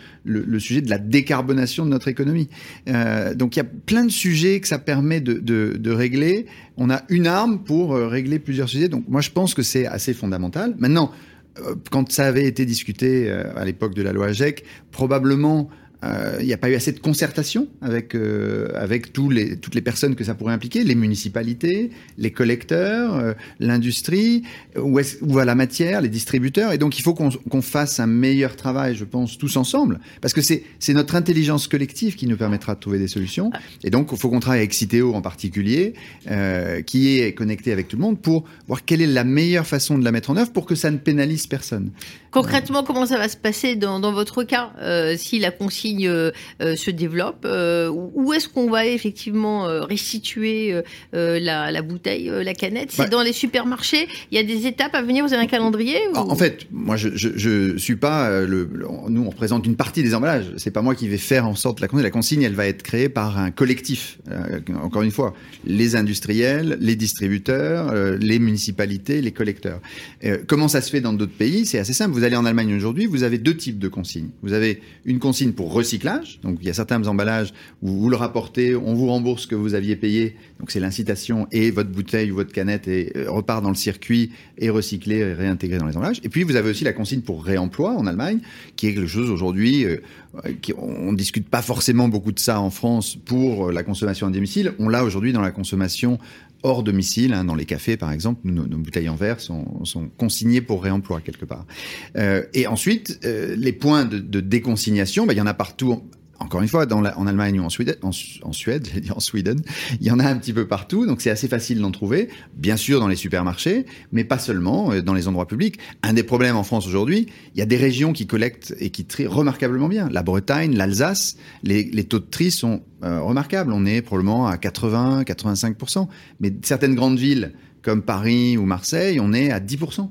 sujet de la décarbonation de notre économie. Euh, donc, il y a plein de sujets que ça permet de, de, de régler. On a une arme pour euh, régler plusieurs sujets. Donc, moi, je pense que c'est assez fondamental. Maintenant, quand ça avait été discuté euh, à l'époque de la loi GEC, probablement euh, il n'y a pas eu assez de concertation avec euh, avec toutes les personnes que ça pourrait impliquer, les municipalités, les collecteurs, euh, l'industrie, où, où va la matière, les distributeurs. Et donc il faut qu'on fasse un meilleur travail, je pense, tous ensemble, parce que c'est notre intelligence collective qui nous permettra de trouver des solutions. Et donc il faut qu'on travaille avec Citeo en particulier, euh, qui est connecté avec tout le monde, pour voir quelle est la meilleure façon de la mettre en œuvre pour que ça ne pénalise personne. Concrètement, comment ça va se passer dans, dans votre cas euh, si la consigne euh, euh, se développe euh, Où est-ce qu'on va effectivement restituer la, la, bouteille, la canette? C'est bah, dans les supermarchés Il y a des étapes à venir Vous avez un calendrier ou... En fait, moi, je, je, je suis pas le, le, Nous, on représente une partie des emballages. C'est pas moi qui vais faire en sorte la consigne. La consigne, elle va être créée par un collectif. encore une fois, les industriels, les distributeurs, les municipalités, les collecteurs. comment ça se fait dans d'autres pays? C'est assez simple. Vous vous allez en Allemagne aujourd'hui, vous avez deux types de consignes. Vous avez une consigne pour recyclage, donc il y a certains emballages où vous le rapportez, on vous rembourse ce que vous aviez payé, donc c'est l'incitation et votre bouteille ou votre canette et, euh, repart dans le circuit et recyclé et réintégré dans les emballages. Et puis vous avez aussi la consigne pour réemploi en Allemagne, qui est quelque chose aujourd'hui, euh, qui, on ne discute pas forcément beaucoup de ça en France pour la consommation à domicile. On l'a aujourd'hui dans la consommation hors domicile, hein, dans les cafés par exemple, nos, bouteilles en verre sont, consignées pour réemploi quelque part. Euh, et ensuite, euh, les points de, de déconsignation, bah, il y en a partout encore une fois, en Allemagne ou en Suède, en, Suède, j'ai dit en Sweden, il y en a un petit peu partout, donc c'est assez facile d'en trouver. Bien sûr dans les supermarchés, mais pas seulement euh, dans les endroits publics. Un des problèmes en France aujourd'hui, il y a des régions qui collectent et qui trient remarquablement bien. La Bretagne, l'Alsace, les, taux de tri sont euh, remarquables. On est probablement à 80, 85% mais certaines grandes villes comme Paris ou Marseille, on est à 10 euh,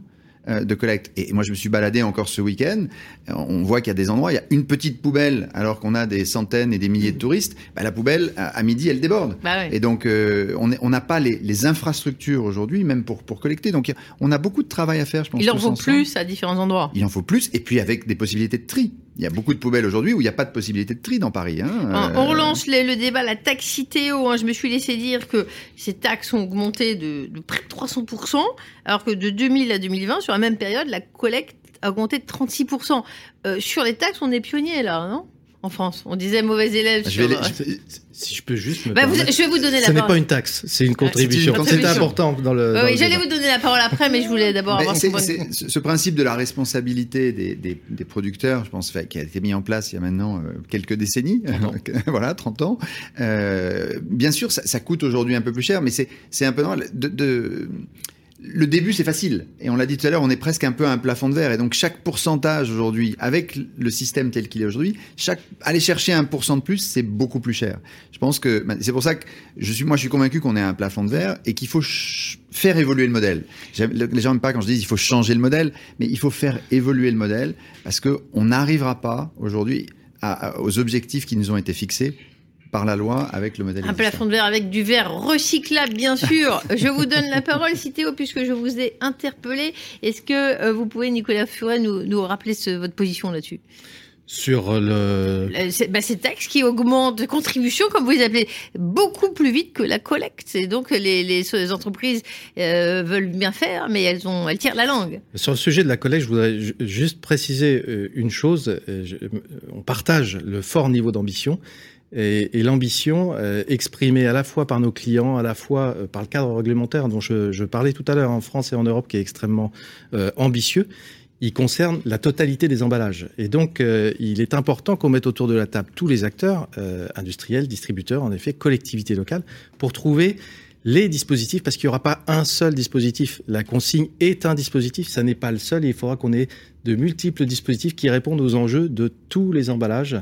de collecte. Et moi, je me suis baladé encore ce week-end. On voit qu'il y a des endroits, il y a une petite poubelle, alors qu'on a des centaines et des milliers de touristes. Bah, la poubelle, à, midi, elle déborde. Bah. Et donc, euh, on n'a pas les, les infrastructures aujourd'hui, même pour, pour collecter. Donc, on a beaucoup de travail à faire, je pense. Il en faut plus à différents endroits. Il en faut plus, et puis avec des possibilités de tri. Il y a beaucoup de poubelles aujourd'hui où il n'y a pas de possibilité de tri dans Paris. Hein. On relance le, le débat, la taxe Citéo. Hein. Je me suis laissé dire que ces taxes ont augmenté de, de près de 300%, alors que de 2000 à 2020, sur la même période, la collecte a augmenté de 36%. Euh, sur les taxes, on est pionnier là, non en France. On disait mauvais élève. Je sur... je, si je peux juste me bah vous, je vais vous donner la Ce parole. n'est pas une taxe, c'est une contribution. Ah, c'est important dans le. Oui, oui j'allais vous donner la parole après, mais je voulais d'abord avoir. C est, ce principe de la responsabilité des, des, des, producteurs, je pense, qui a été mis en place il y a maintenant euh, quelques décennies, voilà, 30 ans. Euh, bien sûr, ça, ça coûte aujourd'hui un peu plus cher, mais c'est un peu normal de, de le début, c'est facile. Et on l'a dit tout à l'heure, on est presque un peu à un plafond de verre. Et donc, chaque pourcentage aujourd'hui, avec le système tel qu'il est aujourd'hui, chaque, aller chercher un pourcent de plus, c'est beaucoup plus cher. Je pense que, c'est pour ça que je suis, moi, je suis convaincu qu'on est à un plafond de verre et qu'il faut faire évoluer le modèle. Les gens n'aiment pas quand je dis il faut changer le modèle, mais il faut faire évoluer le modèle parce que on n'arrivera pas aujourd'hui aux objectifs qui nous ont été fixés par la loi avec le modèle Un plafond de verre avec du verre recyclable, bien sûr. je vous donne la parole, Citéo, puisque je vous ai interpellé. Est-ce que euh, vous pouvez, Nicolas Furet, nous, nous rappeler ce, votre position là-dessus? Sur le... Bah, ces taxes qui augmentent de contribution, comme vous les appelez, beaucoup plus vite que la collecte. Et donc les, les, entreprises euh, veulent bien faire, mais elles, ont, elles tirent la langue. Sur le sujet de la collecte, je voudrais juste préciser euh, une chose. Euh, on partage le fort niveau d'ambition. Et, l'ambition exprimée à la fois par nos clients, à la fois par le cadre réglementaire dont je, parlais tout à l'heure en France et en Europe, qui est extrêmement ambitieux, il concerne la totalité des emballages. Et donc, euh, il est important qu'on mette autour de la table tous les acteurs, euh, industriels, distributeurs, en effet, collectivités locales, pour trouver les dispositifs, parce qu'il n'y aura pas un seul dispositif. La consigne est un dispositif, ça n'est pas le seul, il faudra qu'on ait de multiples dispositifs qui répondent aux enjeux de tous les emballages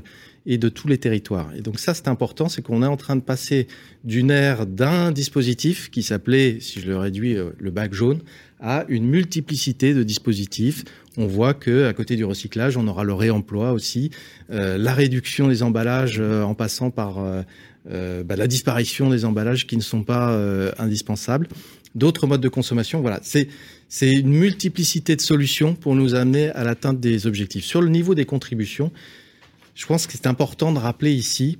et de tous les territoires. Et donc ça, c'est important, c'est qu'on est en train de passer d'une ère d'un dispositif qui s'appelait, si je le réduis, euh, le bac jaune, à une multiplicité de dispositifs. On voit que à côté du recyclage, on aura le réemploi aussi, euh, la réduction des emballages euh, en passant par bah, la disparition des emballages qui ne sont pas indispensables. D'autres modes de consommation, voilà, c'est c'est une multiplicité de solutions pour nous amener à l'atteinte des objectifs. Sur le niveau des contributions, je pense que c'est important de rappeler ici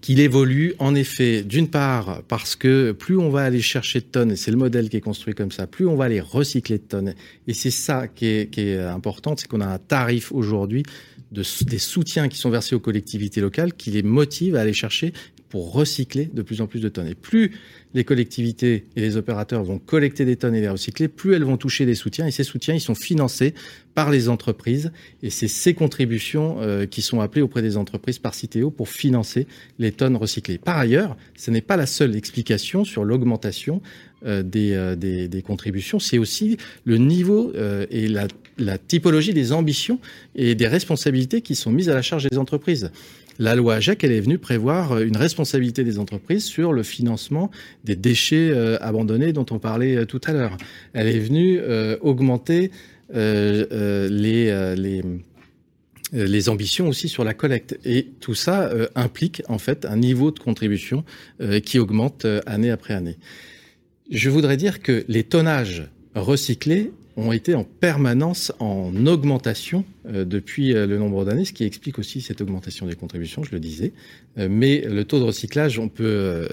qu'il évolue en effet d'une part parce que plus on va aller chercher de tonnes, et c'est le modèle qui est construit comme ça, plus on va aller recycler de tonnes. Et c'est ça qui est, important, c'est qu'on a un tarif aujourd'hui de, des soutiens qui sont versés aux collectivités locales qui les motivent à aller chercher pour recycler de plus en plus de tonnes. Et plus les collectivités et les opérateurs vont collecter des tonnes et les recycler, plus elles vont toucher des soutiens. Et ces soutiens, ils sont financés par les entreprises. Et c'est ces contributions euh, qui sont appelées auprès des entreprises par Citeo pour financer les tonnes recyclées. Par ailleurs, ce n'est pas la seule explication sur l'augmentation euh, des, euh, des, contributions, c'est aussi le niveau et la typologie des ambitions et des responsabilités qui sont mises à la charge des entreprises. La loi AGEC, elle est venue prévoir euh, une responsabilité des entreprises sur le financement des déchets euh, abandonnés dont on parlait euh, tout à l'heure. Elle est venue augmenter les, ambitions aussi sur la collecte. Et tout ça implique en fait un niveau de contribution qui augmente année après année. Je voudrais dire que les tonnages recyclés ont été en permanence en augmentation depuis euh, le nombre d'années, ce qui explique aussi cette augmentation des contributions, je le disais. Euh, mais le taux de recyclage, on peut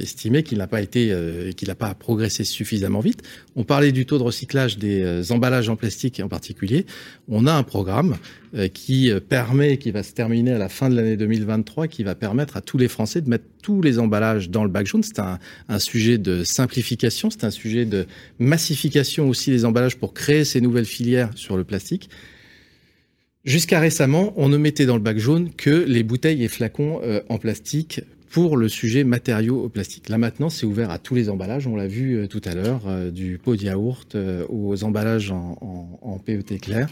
estimer qu'il n'a pas été, qu'il n'a pas progressé suffisamment vite. On parlait du taux de recyclage des emballages en plastique en particulier. On a un programme qui permet, qui va se terminer à la fin de l'année 2023, qui va permettre à tous les Français de mettre tous les emballages dans le bac jaune. C'est un, un sujet de simplification, c'est un sujet de massification aussi des emballages pour créer ces nouvelles filières sur le plastique. Jusqu'à récemment, on ne mettait dans le bac jaune que les bouteilles et flacons euh, en plastique pour le sujet matériaux au plastique. Là maintenant, c'est ouvert à tous les emballages. On l'a vu euh, tout à l'heure, euh, du pot de yaourt aux emballages en, PET clair.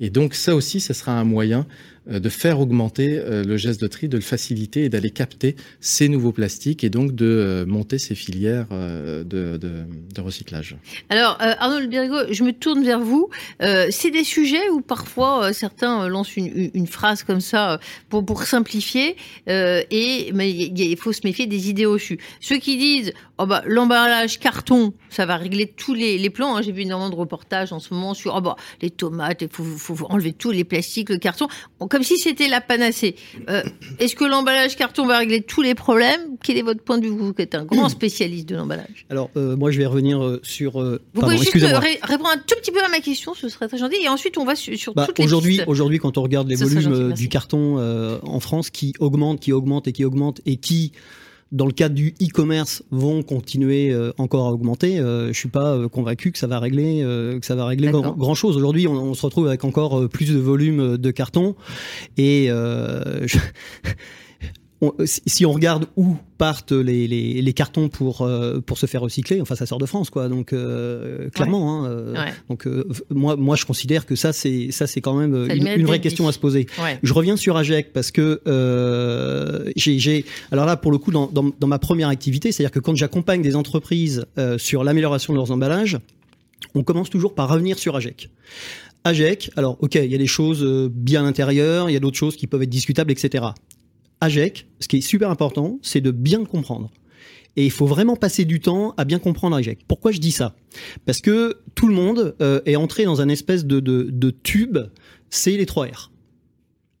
Et donc ça aussi, ce sera un moyen euh, de faire augmenter euh, le geste de tri, de le faciliter et d'aller capter ces nouveaux plastiques et donc de euh, monter ces filières de, recyclage. Alors Arnaud Birgo, je me tourne vers vous. c'est des sujets où parfois certains lancent une, phrase comme ça pour, simplifier et il faut se méfier des idées reçues. Ceux qui disent oh bah, l'emballage carton, ça va régler tous les, les plans. Hein. J'ai vu énormément de reportages en ce moment sur oh bah, les tomates, il faut, enlever tous les plastiques, le carton comme si c'était la panacée. Euh, est-ce que l'emballage carton va régler tous les problèmes? Quel est votre point de vue Vous qui êtes un grand spécialiste de l'emballage? Alors, euh, moi, je vais revenir euh, sur. Vous pouvez juste répondre un tout petit peu à ma question, ce serait très gentil. Et ensuite, on va sur, sur bah, toutes les Aujourd'hui, aujourd'hui, quand on regarde les volumes du carton en France qui augmentent, qui augmentent et qui augmentent et qui dans le cadre du e-commerce, vont continuer euh, encore à augmenter. Euh, je suis pas euh, convaincu que ça va régler, que ça va régler grand, chose. Aujourd'hui, on, on, se retrouve avec encore plus de volume de carton et je si on regarde où partent les, les, les cartons pour euh, pour se faire recycler, enfin ça sort de France quoi. Donc euh, clairement, hein, euh, donc moi moi je considère que ça c'est ça c'est quand même une, vraie question à se poser. Je reviens sur AGEC parce que j'ai alors là pour le coup dans, dans, dans ma première activité, c'est-à-dire que quand j'accompagne des entreprises sur l'amélioration de leurs emballages, on commence toujours par revenir sur AGEC. AGEC, alors ok, il y a des choses bien à l'intérieur, il y a d'autres choses qui peuvent être discutables, etc. AGEC, ce qui est super important, c'est de bien comprendre. Et il faut vraiment passer du temps à bien comprendre AGEC. Pourquoi je dis ça? Parce que tout le monde euh, est entré dans un espèce de, de, de tube, c'est les 3 R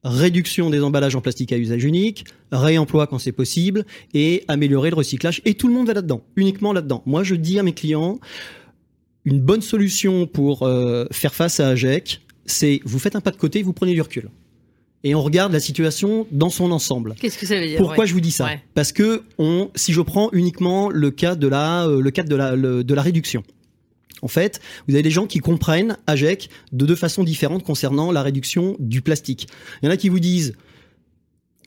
réduction des emballages en plastique à usage unique, réemploi quand c'est possible, et améliorer le recyclage. Et tout le monde va là-dedans, uniquement là-dedans. Moi, je dis à mes clients, une bonne solution pour euh, faire face à AGEC, c'est vous faites un pas de côté, vous prenez du recul. Et on regarde la situation dans son ensemble. Qu'est-ce que ça veut dire Pourquoi Ouais. je vous dis ça? Ouais. Parce que on, si je prends uniquement le cas de la, euh, le cadre de la, le- de la réduction. En fait, vous avez des gens qui comprennent AGEC de deux façons différentes concernant la réduction du plastique. Il y en a qui vous disent,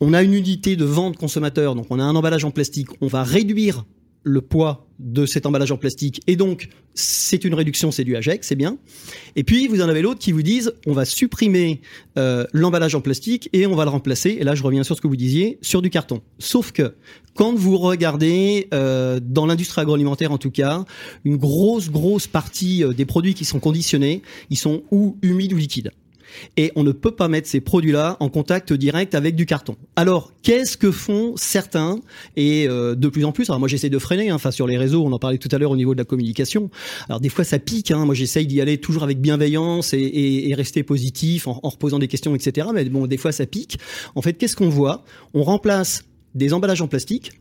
on a une unité de vente consommateur, donc on a un emballage en plastique, on va réduire le poids de cet emballage en plastique et donc c'est une réduction, c'est du AGEC, c'est bien. Et puis vous en avez l'autre qui vous disent on va supprimer euh, l'emballage en plastique et on va le remplacer. Et là je reviens sur ce que vous disiez sur du carton. Sauf que quand vous regardez euh, dans l'industrie agroalimentaire en tout cas, une grosse grosse partie euh, des produits qui sont conditionnés, ils sont ou humides ou liquides. Et on ne peut pas mettre ces produits-là en contact direct avec du carton. Alors, qu'est-ce que font certains et euh, de plus en plus? Alors moi, j'essaie de freiner. hein, Enfin, sur les réseaux, on en parlait tout à l'heure au niveau de la communication. Alors des fois, ça pique. Hein, moi, j'essaye d'y aller toujours avec bienveillance et, rester positif en, en reposant des questions, etc. Mais bon, des fois, ça pique. En fait, qu'est-ce qu'on voit? On remplace des emballages en plastique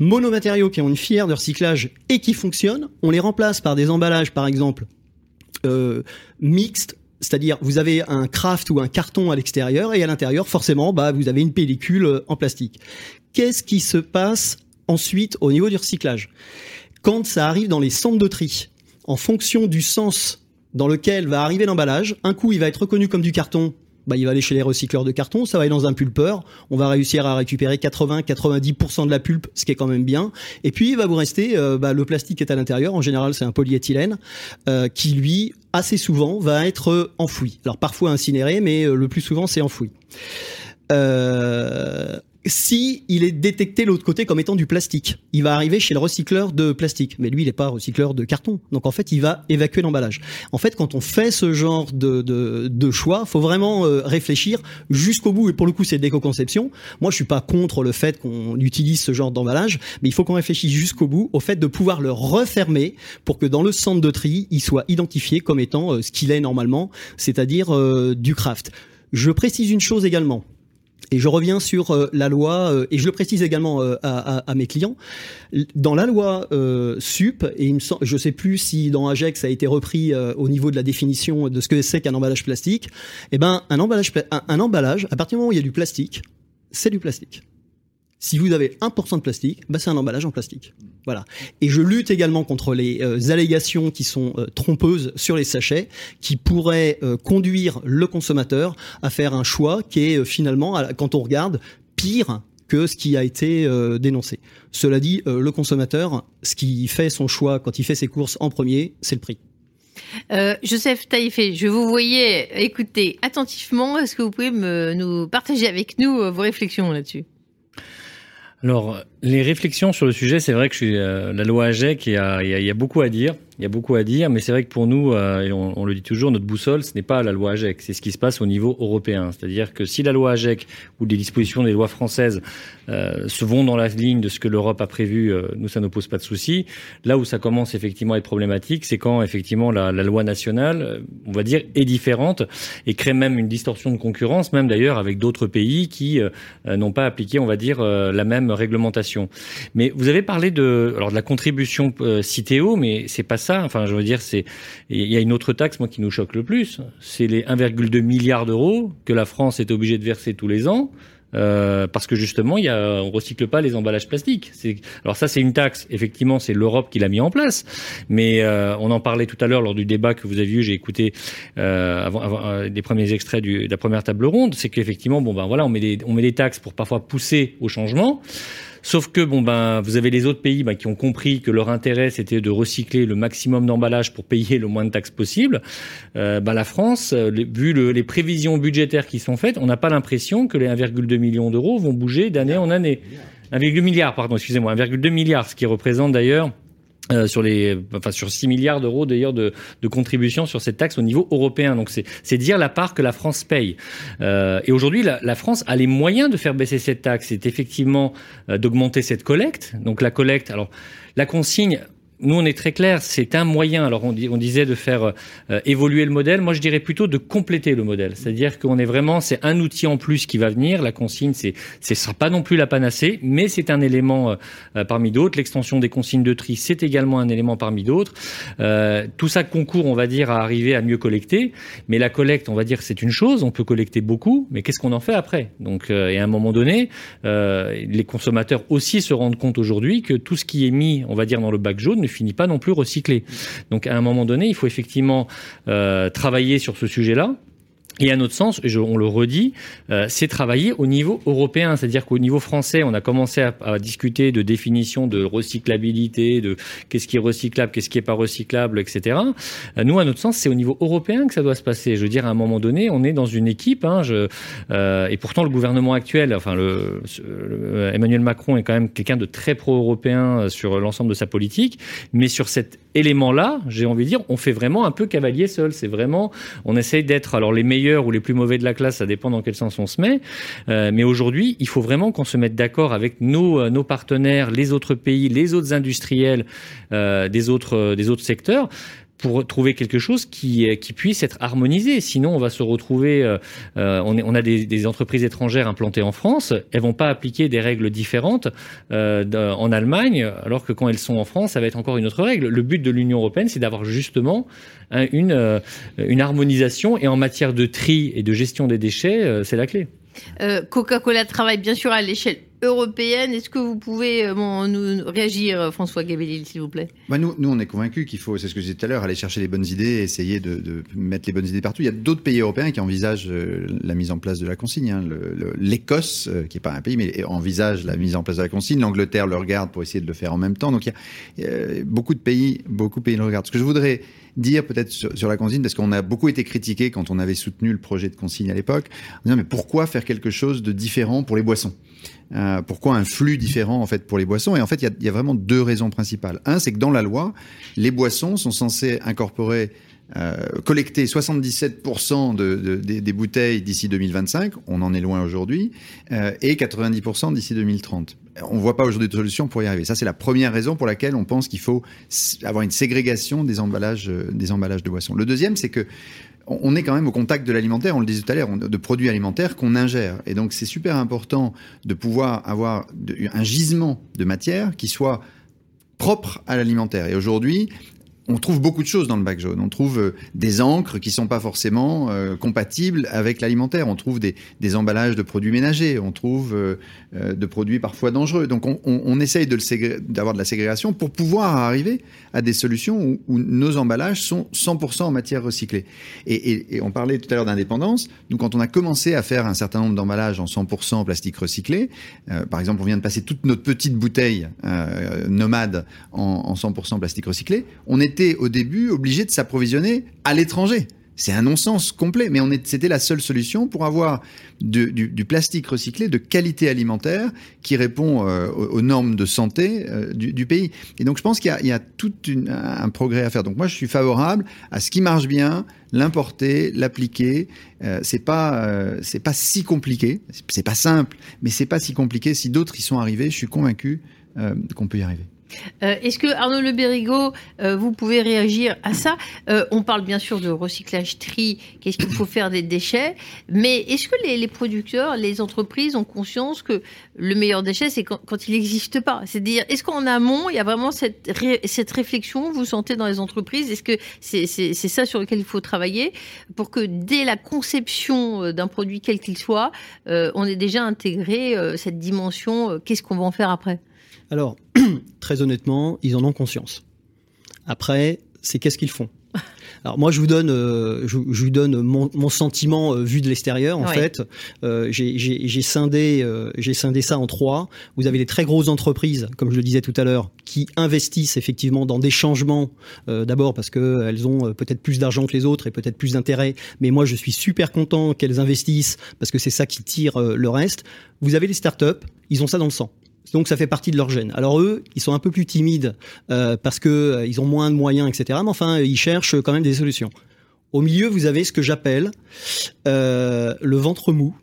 monomatériaux qui ont une filière de recyclage et qui fonctionnent. On les remplace par des emballages, par exemple, euh, mixtes c'est-à-dire vous avez un craft ou un carton à l'extérieur et à l'intérieur forcément bah vous avez une pellicule euh, en plastique. Qu'est-ce qui se passe ensuite au niveau du recyclage? Quand ça arrive dans les centres de tri, en fonction du sens dans lequel va arriver l'emballage, un coup il va être reconnu comme du carton, bah, il va aller chez les recycleurs de carton, ça va aller dans un pulpeur, on va réussir à récupérer 80-90% de la pulpe, ce qui est quand même bien. Et puis il va vous rester euh, bah, le plastique qui est à l'intérieur, en général c'est un polyéthylène, euh, qui lui assez souvent va être euh, enfoui. Alors parfois incinéré, mais euh, le plus souvent c'est enfoui. Euh, si il est détecté de l'autre côté comme étant du plastique, il va arriver chez le recycleur de plastique, mais lui il n'est pas recycleur de carton, donc en fait il va évacuer l'emballage. En fait, quand on fait ce genre de, de, de choix, faut vraiment euh, réfléchir jusqu'au bout. Et pour le coup, c'est de l'éco-conception. Moi, je suis pas contre le fait qu'on utilise ce genre d'emballage, mais il faut qu'on réfléchisse jusqu'au bout au fait de pouvoir le refermer pour que dans le centre de tri, il soit identifié comme étant euh, ce qu'il est normalement, c'est-à-dire euh, du craft. Je précise une chose également. Et je reviens sur euh, la loi, euh, et je le précise également euh, à, mes clients. Dans la loi SUP, et je sais plus si dans AGEC ça a été repris au niveau de la définition de ce que c'est qu'un emballage plastique, eh ben un emballage, un, un emballage, à partir du moment où il y a du plastique, c'est du plastique. Si vous avez 1% de plastique, bah c'est un emballage en plastique. Voilà. Et je lutte également contre les euh, allégations qui sont euh, trompeuses sur les sachets, qui pourraient euh, conduire le consommateur à faire un choix qui est finalement, quand on regarde, pire que ce qui a été dénoncé. Cela dit, le consommateur, ce qui fait son choix quand il fait ses courses en premier, c'est le prix. Joseph Taïfé, je vous voyais écouter attentivement. Est-ce que vous pouvez nous partager avec nous vos réflexions là-dessus? Alors, les réflexions sur le sujet, c'est vrai que je euh, la loi AGEC, il y, a, beaucoup à dire. Il y a beaucoup à dire, mais c'est vrai que pour nous, euh, et on, le dit toujours, notre boussole, ce n'est pas la loi AGEC, c'est ce qui se passe au niveau européen. C'est-à-dire que si la loi AGEC ou des dispositions des lois françaises euh, se vont dans la ligne de ce que l'Europe a prévu, nous, ça ne pose pas de souci. Là où ça commence effectivement à être problématique, c'est quand effectivement la, la loi nationale, on va dire, est différente et crée même une distorsion de concurrence, même d'ailleurs avec d'autres pays qui n'ont pas appliqué, on va dire, la même réglementation. Mais vous avez parlé de, alors de la contribution euh, Citeo, mais c'est pas ça. Enfin, je veux dire, c'est il y a une autre taxe moi qui nous choque le plus, c'est les 1,2 milliards d'euros que la France est obligée de verser tous les ans. Euh, parce que justement, il y a, on recycle pas les emballages plastiques. Alors ça, c'est une taxe. Effectivement, c'est l'Europe qui l'a mis en place. Mais euh, on en parlait tout à l'heure lors du débat que vous avez eu. J'ai écouté euh, avant, avant euh, les premiers extraits du, de la première table ronde. C'est qu'effectivement, bon ben voilà, on met des, on met des taxes pour parfois pousser au changement. Sauf que bon ben vous avez les autres pays ben, qui ont compris que leur intérêt c'était de recycler le maximum d'emballage pour payer le moins de taxes possible. Euh, ben, la France, vu le- les prévisions budgétaires qui sont faites, on n'a pas l'impression que les 1,2 millions d'euros vont bouger d'année en année. 1,2 milliard, pardon, excusez-moi, 1,2 milliard, ce qui représente d'ailleurs Euh, sur les, enfin sur 6 milliards d'euros d'ailleurs de, de contributions sur cette taxe au niveau européen. Donc c'est, c'est dire la part que la France paye. Euh, et aujourd'hui, la, la, France a les moyens de faire baisser cette taxe. C'est effectivement euh, d'augmenter cette collecte. Donc la collecte, alors la consigne, nous, on est très clair, c'est un moyen. Alors, on, disait de faire euh, évoluer le modèle. Moi, je dirais plutôt de compléter le modèle. C'est-à-dire qu'on est vraiment, c'est un outil en plus qui va venir. La consigne, c'est, ce sera pas non plus la panacée, mais c'est un élément euh, euh, parmi d'autres. L'extension des consignes de tri, c'est également un élément parmi d'autres. tout ça concourt, on va dire, à arriver à mieux collecter. Mais la collecte, on va dire, c'est une chose. On peut collecter beaucoup, mais qu'est-ce qu'on en fait après? Donc, et à un moment donné, les consommateurs aussi se rendent compte aujourd'hui que tout ce qui est mis, on va dire, dans le bac jaune ne finit pas non plus recyclé. Donc à un moment donné, il faut effectivement euh, travailler sur ce sujet-là. Et à notre sens, on le redit, euh, c'est travailler au niveau européen, c'est-à-dire qu'au niveau français, on a commencé à, discuter de définition de recyclabilité, de qu'est-ce qui est recyclable, qu'est-ce qui est pas recyclable, etc. Euh, nous, à notre sens, c'est au niveau européen que ça doit se passer. Je veux dire, à un moment donné, on est dans une équipe, hein, euh, et pourtant le gouvernement actuel, enfin Emmanuel Macron est quand même quelqu'un de très pro-européen sur l'ensemble de sa politique, mais sur cet élément-là, j'ai envie de dire, on fait vraiment un peu cavalier seul. C'est vraiment, on essaye d'être alors les meilleurs ou les plus mauvais de la classe, ça dépend dans quel sens on se met. Euh, mais aujourd'hui, il faut vraiment qu'on se mette d'accord avec nos, euh, partenaires, les autres pays, les autres industriels euh, des autres secteurs pour trouver quelque chose qui, qui puisse être harmonisé. Sinon, on va se retrouver. Euh, on, est, on, a des, des, entreprises étrangères implantées en France. Elles vont pas appliquer des règles différentes euh, en Allemagne, alors que quand elles sont en France, ça va être encore une autre règle. Le but de l'Union européenne, c'est d'avoir justement un, une, euh, une harmonisation. Et en matière de tri et de gestion des déchets, euh, c'est la clé. Euh, Coca-Cola travaille bien sûr à l'échelle européenne. Est-ce que vous pouvez euh, nous réagir, François Gabellil, s'il vous plaît? Bah nous, nous, on est convaincus qu'il faut, c'est ce que je disais tout à l'heure, aller chercher les bonnes idées, essayer de, mettre les bonnes idées partout. Il y a d'autres pays européens qui envisagent euh, la mise en place de la consigne. Hein. L'Écosse, euh, qui n'est pas un pays, mais envisage la mise en place de la consigne. L'Angleterre le regarde pour essayer de le faire en même temps. Donc il y a beaucoup de pays, beaucoup de pays le regardent. Ce que je voudrais dire peut-être sur, la consigne, parce qu'on a beaucoup été critiqué quand on avait soutenu le projet de consigne à l'époque, en disant mais pourquoi faire quelque chose de différent pour les boissons? Euh, Pourquoi un flux différent en fait pour les boissons? Et en fait, il y, y a, vraiment deux raisons principales. Un, c'est que dans la loi, les boissons sont censées incorporer euh, collecter 77% de, de, de, des bouteilles d'ici 2025, on en est loin aujourd'hui, euh, et 90% d'ici 2030. On ne voit pas aujourd'hui de solution pour y arriver. Ça, c'est la première raison pour laquelle on pense qu'il faut avoir une ségrégation des emballages, euh, des emballages de boissons. Le deuxième, c'est que on est quand même au contact de l'alimentaire, on le disait tout à l'heure, de produits alimentaires qu'on ingère. Et donc, c'est super important de pouvoir avoir un gisement de matière qui soit propre à l'alimentaire. Et aujourd'hui, on trouve beaucoup de choses dans le bac jaune. On trouve euh, des encres qui sont pas forcément euh, compatibles avec l'alimentaire. On trouve des, emballages de produits ménagers. On trouve euh, euh de produits parfois dangereux. Donc on, on, on essaye d'avoir de la ségrégation pour pouvoir arriver à des solutions où, nos emballages sont 100% en matière recyclée. Et on parlait tout à l'heure d'indépendance. Nous, quand on a commencé à faire un certain nombre d'emballages en 100% plastique recyclé, par exemple, on vient de passer toute notre petite bouteille nomade en, en 100% plastique recyclé, on est était au début obligé de s'approvisionner à l'étranger. C'est un non-sens complet, mais c'était la seule solution pour avoir du, plastique recyclé de qualité alimentaire qui répond euh, aux, normes de santé euh, du, pays. Et donc je pense qu'il y, a tout un progrès à faire. Donc moi je suis favorable à ce qui marche bien, l'importer, l'appliquer. Euh, c'est pas euh, c'est pas si compliqué, c'est pas simple, mais c'est pas si compliqué. Si d'autres y sont arrivés, je suis convaincu qu'on peut y arriver. Euh, Est-ce que Arnaud Le Bérigot, euh, vous pouvez réagir à ça? Euh, On parle bien sûr de recyclage tri, qu'est-ce qu'il faut faire des déchets, mais est-ce que les, producteurs, les entreprises ont conscience que le meilleur déchet, c'est quand, il n'existe pas? C'est-à-dire, est-ce qu'en amont, il y a vraiment cette, cette réflexion, vous sentez dans les entreprises Est-ce que c'est ça sur lequel il faut travailler pour que dès la conception d'un produit, quel qu'il soit, on ait déjà intégré cette dimension, qu'est-ce qu'on va en faire après? Alors, très honnêtement, ils en ont conscience. Après, c'est qu'est-ce qu'ils font? Alors moi je vous donne, euh, je, je, vous donne mon, mon sentiment euh, vu de l'extérieur en fait. Euh, j'ai scindé, j'ai scindé ça en trois. Vous avez des très grosses entreprises, comme je le disais tout à l'heure, qui investissent effectivement dans des changements. D'abord parce que elles ont peut-être plus d'argent que les autres et peut-être plus d'intérêt. Mais moi je suis super content qu'elles investissent parce que c'est ça qui tire le reste. Vous avez les startups, ils ont ça dans le sang Donc ça fait partie de leur gène. Alors eux, ils sont un peu plus timides euh, parce que euh, ils ont moins de moyens, etc. Mais enfin, ils cherchent quand même des solutions. Au milieu, vous avez ce que j'appelle euh, le ventre mou.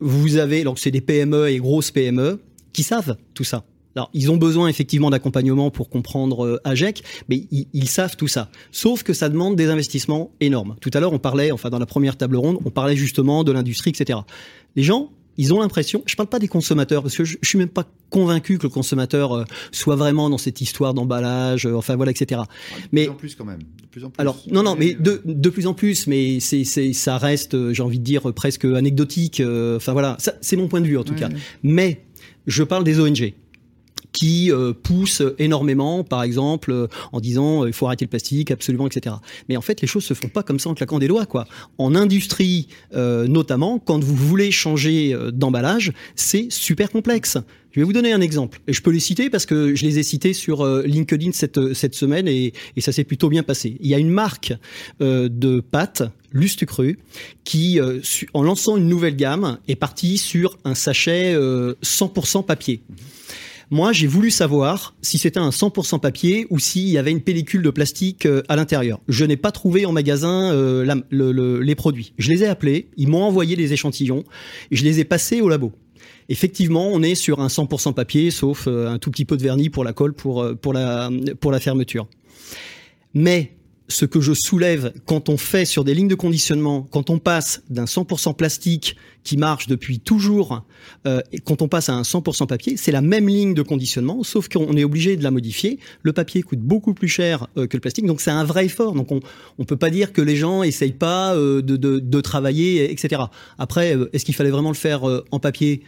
Vous avez, donc c'est des PME et grosses PME qui savent tout ça. Alors, ils ont besoin effectivement d'accompagnement pour comprendre euh, AGEC, mais ils, savent tout ça. Sauf que ça demande des investissements énormes. Tout à l'heure, on parlait, enfin dans la première table ronde, on parlait justement de l'industrie, etc. Les gens, ils ont l'impression, je parle pas des consommateurs parce que je, je suis même pas convaincu que le consommateur euh, soit vraiment dans cette histoire d'emballage, euh, enfin voilà, etc. De mais plus en plus quand même. De plus en plus. Alors non non, mais de, de plus en plus, mais c'est c'est ça reste, euh, j'ai envie de dire presque anecdotique. Enfin voilà, c'est mon point de vue en tout Ouais, cas. ouais. Mais je parle des ONG qui euh, poussent énormément, par exemple, euh, en disant euh, il faut arrêter le plastique, absolument, etc. Mais en fait, les choses se font pas comme ça en claquant des doigts, quoi. En industrie, notamment, quand vous voulez changer d'emballage, c'est super complexe. Je vais vous donner un exemple, et je peux les citer parce que je les ai cités sur LinkedIn cette, semaine et, ça s'est plutôt bien passé. Il y a une marque de pâtes, Lustucru, qui, euh, su- en lançant une nouvelle gamme, est partie sur un sachet euh, 100% papier. Moi, j'ai voulu savoir si c'était un 100% papier ou s'il y avait une pellicule de plastique euh, à l'intérieur. Je n'ai pas trouvé en magasin euh, les produits. Je les ai appelés, ils m'ont envoyé des échantillons et je les ai passés au labo. Effectivement, on est sur un 100% papier, sauf euh, un tout petit peu de vernis pour la colle, pour, pour, la, pour la fermeture. Mais ce que je soulève quand on fait sur des lignes de conditionnement, quand on passe d'un 100% plastique qui marche depuis toujours, euh, et quand on passe à un 100% papier, c'est la même ligne de conditionnement, sauf qu'on est obligé de la modifier. Le papier coûte beaucoup plus cher euh, que le plastique, donc c'est un vrai effort. Donc on on peut pas dire que les gens essayent pas euh, de, de, de travailler, etc. Après, euh, est-ce qu'il fallait vraiment le faire euh, en papier?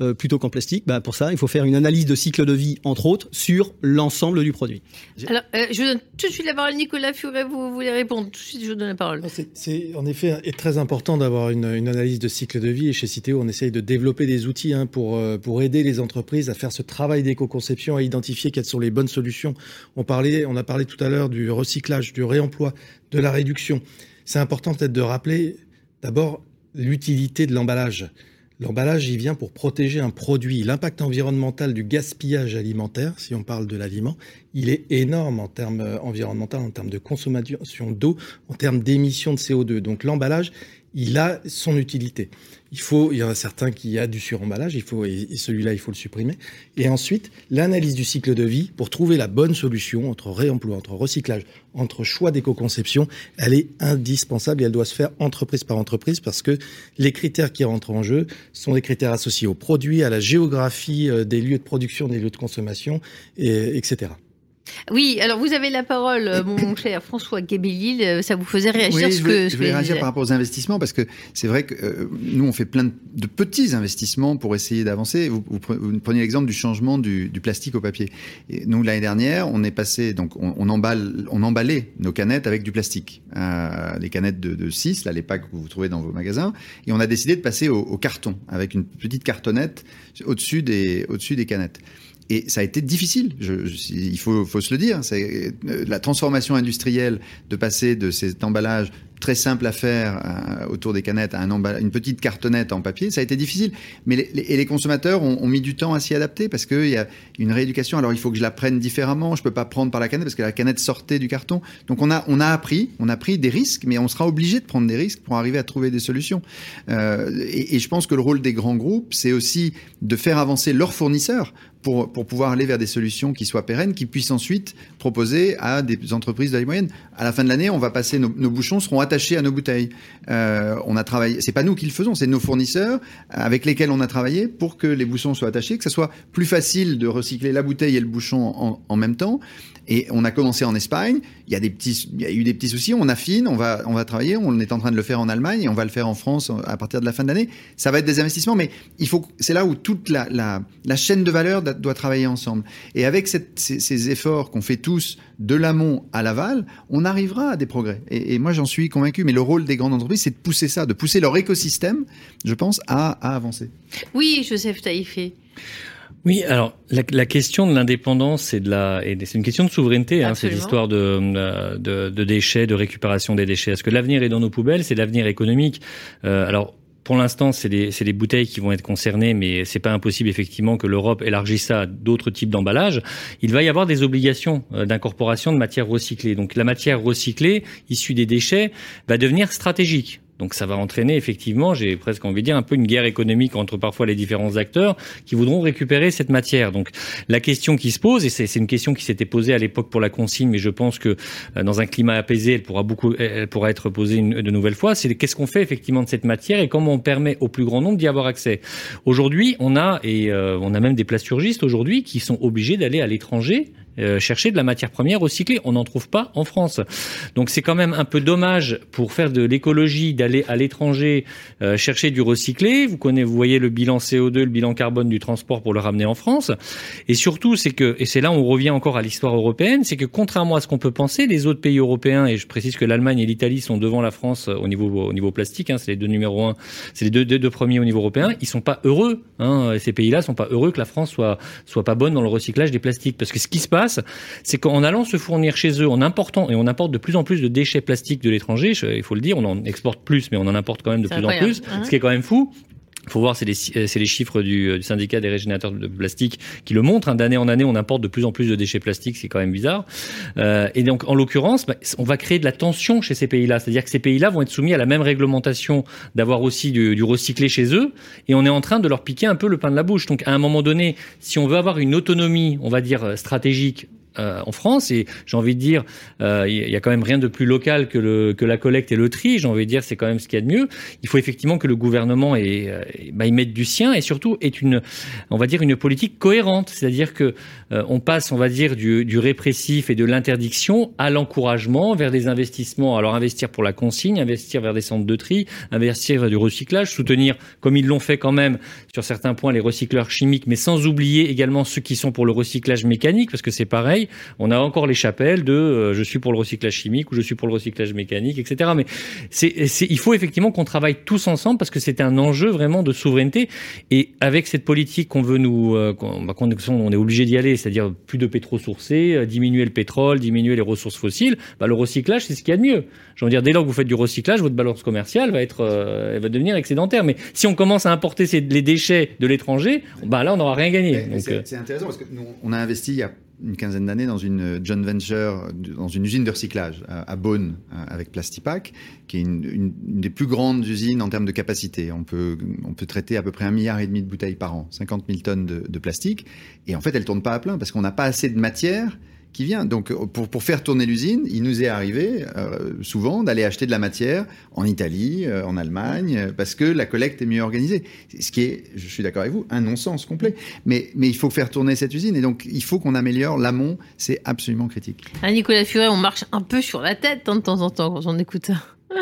Euh, plutôt qu'en plastique bah, Pour ça, il faut faire une analyse de cycle de vie, entre autres, sur l'ensemble du produit. Alors, euh, je vous donne tout de suite la parole, Nicolas Furet, vous voulez répondre. Tout de suite, je vous donne la parole. Non, C'est en effet est très important d'avoir une, une analyse de cycle de vie et chez Citeo on essaye de développer des outils hein, pour, euh, pour aider les entreprises à faire ce travail d'éco-conception, à identifier quelles sont les bonnes solutions. On, parlait, on a parlé tout à l'heure du recyclage, du réemploi, de la réduction. C'est important peut-être de rappeler d'abord l'utilité de l'emballage. L'emballage, il vient pour protéger un produit. L'impact environnemental du gaspillage alimentaire, si on parle de l'aliment, il est énorme en termes euh, environnementaux, en termes de consommation d'eau, en termes d'émissions de CO2. Donc l'emballage, il a son utilité. Il faut, il y en a certains qui a du suremballage, il faut, et celui-là, il faut le supprimer. Et ensuite, l'analyse du cycle de vie pour trouver la bonne solution entre réemploi, entre recyclage, entre choix d'éco-conception, elle est indispensable et elle doit se faire entreprise par entreprise parce que les critères qui rentrent en jeu sont des critères associés aux produits, à la géographie euh, des lieux de production, des lieux de consommation, et, etc. Oui, alors vous avez la parole, euh, mon cher François Guébélil. euh, Ça vous faisait réagir Oui, ce je voulais, que je que réagir par rapport aux investissements parce que c'est vrai que euh, nous on fait plein de, de petits investissements pour essayer d'avancer. Vous, vous, pre- vous preniez l'exemple du changement du, du plastique au papier. Et nous l'année dernière, on est passé donc on, on emballe, on emballait nos canettes avec du plastique, euh, les canettes de, de 6, là les packs que vous trouvez dans vos magasins, et on a décidé de passer au, au carton avec une petite cartonnette au-dessus des au-dessus des canettes. Et ça a été difficile. Il faut, se le dire. Euh, la transformation industrielle de passer de cet emballage très simple à faire euh, autour des canettes un une petite cartonnette en papier. Ça a été difficile. Mais les, et les consommateurs ont, mis du temps à s'y adapter parce qu'il y a une rééducation. Alors il faut que je la prenne différemment. Je peux pas prendre par la canette parce que la canette sortait du carton. Donc on a, on a appris, on a pris des risques, mais on sera obligé de prendre des risques pour arriver à trouver des solutions. Euh, et, et je pense que le rôle des grands groupes, c'est aussi de faire avancer leurs fournisseurs pour, pour pouvoir aller vers des solutions qui soient pérennes, qui puissent ensuite proposer à des entreprises de la moyenne. À la fin de l'année, on va passer, nos, nos bouchons seront attachés à nos bouteilles. Euh, on a travaillé, c'est pas nous qui le faisons, c'est nos fournisseurs avec lesquels on a travaillé pour que les bouchons soient attachés, que ça soit plus facile de recycler la bouteille et le bouchon en même temps. Et on a commencé en Espagne. Il y a eu des petits soucis. On affine, on va, on va travailler. On est en train de le faire en Allemagne et on va le faire en France à partir de la fin de l'année. Ça va être des investissements, mais il faut, c'est là où toute la, la, chaîne de valeur doit, travailler ensemble. Et avec ces, efforts qu'on fait tous de l'amont à l'aval, on arrivera à des progrès. Et, et moi, j'en suis convaincu. Mais le rôle des grandes entreprises, c'est de pousser ça, de pousser leur écosystème, je pense, à, à avancer. Oui, Joseph Taïfé. Oui, alors la, la question de l'indépendance et de la et c'est une question de souveraineté, hein, cette Absolument. histoire de, euh, de de déchets, de récupération des déchets. Est-ce que l'avenir est dans nos poubelles? C'est l'avenir économique. Euh, alors pour l'instant, c'est les, les, bouteilles qui vont être concernées, mais c'est pas impossible effectivement que l'Europe élargisse ça à d'autres types d'emballages. Il va y avoir des obligations euh, d'incorporation de matières recyclées. Donc la matière recyclée issue des déchets va devenir stratégique. Donc ça va entraîner effectivement, j'ai presque envie de dire, un peu une guerre économique entre parfois les différents acteurs qui voudront récupérer cette matière. Donc la question qui se pose, et c'est une question qui s'était posée à l'époque pour la consigne, mais je pense que euh, dans un climat apaisé, elle pourra beaucoup, elle pourra être posée une, de nouvelles fois, c'est qu'est-ce qu'on fait effectivement de cette matière et comment on permet au plus grand nombre d'y avoir accès. Aujourd'hui, on a et euh, on a même des plasturgistes aujourd'hui qui sont obligés d'aller à l'étranger euh, chercher de la matière première recyclée. On n'en trouve pas en France. Donc c'est quand même un peu dommage pour faire de l'écologie d'aller à l'étranger euh, chercher du recyclé. Vous connaissez, vous voyez le bilan CO2, le bilan carbone du transport pour le ramener en France. Et surtout, c'est que, et c'est là où on revient encore à l'histoire européenne, c'est que contrairement à ce qu'on peut penser, les autres pays européens, et je précise que l'Allemagne et l'Italie sont devant la France au niveau au niveau plastique, hein, c'est les deux numéros un, c'est les deux, deux, premiers au niveau européen. Ils sont pas heureux. Hein, ces pays-là sont pas heureux que la France soit soit pas bonne dans le recyclage des plastiques, parce que ce qui se passe c'est qu'en allant se fournir chez eux, en important, et on importe de plus en plus de déchets plastiques de l'étranger, il faut le dire, on en exporte plus, mais on en importe quand même de plus en plus, ce qui est quand même fou. Il faut voir, c'est les, euh, chiffres du, euh, du, syndicat des régénérateurs de plastique qui le montrent. Hein. D'année en année, on importe de plus en plus de déchets plastiques, c'est quand même bizarre. Euh, et donc, en l'occurrence, bah, on va créer de la tension chez ces pays-là. C'est-à-dire que ces pays-là vont être soumis à la même réglementation d'avoir aussi du, du, recyclé chez eux. Et on est en train de leur piquer un peu le pain de la bouche. Donc, à un moment donné, si on veut avoir une autonomie, on va dire, stratégique euh, en France. Et j'ai envie de dire, euh, il y a quand même rien de plus local que, le, que la collecte et le tri. J'ai envie de dire, c'est quand même ce qu'il y a de mieux. Il faut effectivement que le gouvernement ait, euh, bah, y mette du sien et surtout est une, on va dire, une politique cohérente. C'est-à-dire que on passe, on va dire, du, du répressif et de l'interdiction à l'encouragement vers des investissements. Alors investir pour la consigne, investir vers des centres de tri, investir vers du recyclage, soutenir, comme ils l'ont fait quand même sur certains points, les recycleurs chimiques, mais sans oublier également ceux qui sont pour le recyclage mécanique, parce que c'est pareil on a encore les chapelles de euh, je suis pour le recyclage chimique ou je suis pour le recyclage mécanique, etc. Mais c'est, il faut effectivement qu'on travaille tous ensemble parce que c'est un enjeu vraiment de souveraineté. Et avec cette politique qu'on veut nous, euh, bah, on est obligé d'y aller, c'est-à-dire plus de pétro sourcé, euh, diminuer le pétrole, diminuer les ressources fossiles. Bah, le recyclage, c'est ce qu'il y a de mieux. Je veux dire, dès lors que vous faites du recyclage, votre balance commerciale va être, elle va devenir excédentaire. Mais si on commence à importer les déchets de l'étranger, bah là, on n'aura rien gagné. C'est intéressant parce que nous, on a investi il y a une quinzaine d'années dans une joint venture, dans une usine de recyclage à Beaune avec Plastipac, qui est une, des plus grandes usines en termes de capacité. On peut, on peut traiter à peu près un milliard et demi de bouteilles par an, 50 000 tonnes de, de plastique. Et en fait, elle tourne pas à plein parce qu'on n'a pas assez de matière qui vient. Donc, pour, pour faire tourner l'usine, il nous est arrivé euh, souvent d'aller acheter de la matière en Italie, euh, en Allemagne, parce que la collecte est mieux organisée. Ce qui est, je suis d'accord avec vous, un non-sens complet. Mais, mais il faut faire tourner cette usine et donc il faut qu'on améliore l'amont. C'est absolument critique. Ah, Nicolas Furet, on marche un peu sur la tête hein, de temps en temps quand on écoute ça.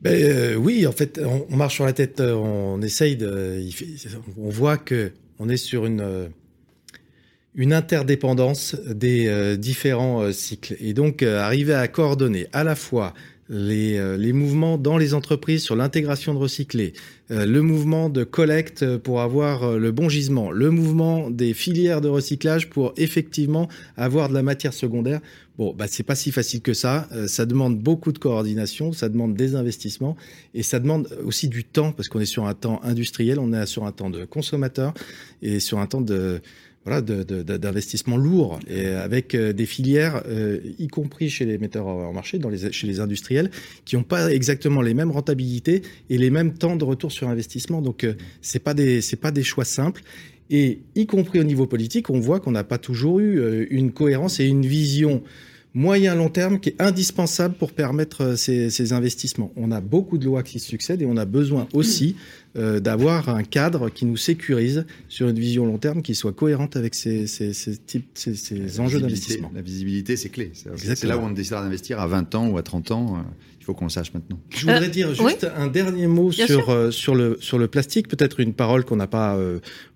Ben, euh, oui, en fait, on, marche sur la tête. On essaye de. on voit que on est sur une une interdépendance des euh, différents euh, cycles. Et donc, euh, arriver à coordonner à la fois les, les mouvements dans les entreprises sur l'intégration de recyclés, le mouvement de collecte pour avoir le bon gisement, le mouvement des filières de recyclage pour effectivement avoir de la matière secondaire. Bon, bah, c'est pas si facile que ça. ça demande beaucoup de coordination, ça demande des investissements et ça demande aussi du temps parce qu'on est sur un temps industriel, on est sur un temps de consommateur et sur un temps de voilà, d'investissements lourds et avec euh, des filières, euh, y compris chez les metteurs en marché, dans les, chez les industriels, qui n'ont pas exactement les mêmes rentabilités et les mêmes temps de retour sur investissement. Donc, euh, c'est pas pas des choix simples. Et y compris au niveau politique, on voit qu'on n'a pas toujours eu une cohérence et une vision moyen-long terme qui est indispensable pour permettre ces, ces, investissements. On a beaucoup de lois qui succèdent et on a besoin aussi euh, d'avoir un cadre qui nous sécurise sur une vision long terme qui soit cohérente avec ces, ces, ces types, ces, ces enjeux d'investissement. La visibilité, c'est clé. C'est là où on décide d'investir à 20 ans ou à 30 ans. Euh, il faut qu'on le sache maintenant. Je voudrais euh, dire juste un dernier mot sur, sur, le, sur le plastique, peut-être une parole qu'on n'a pas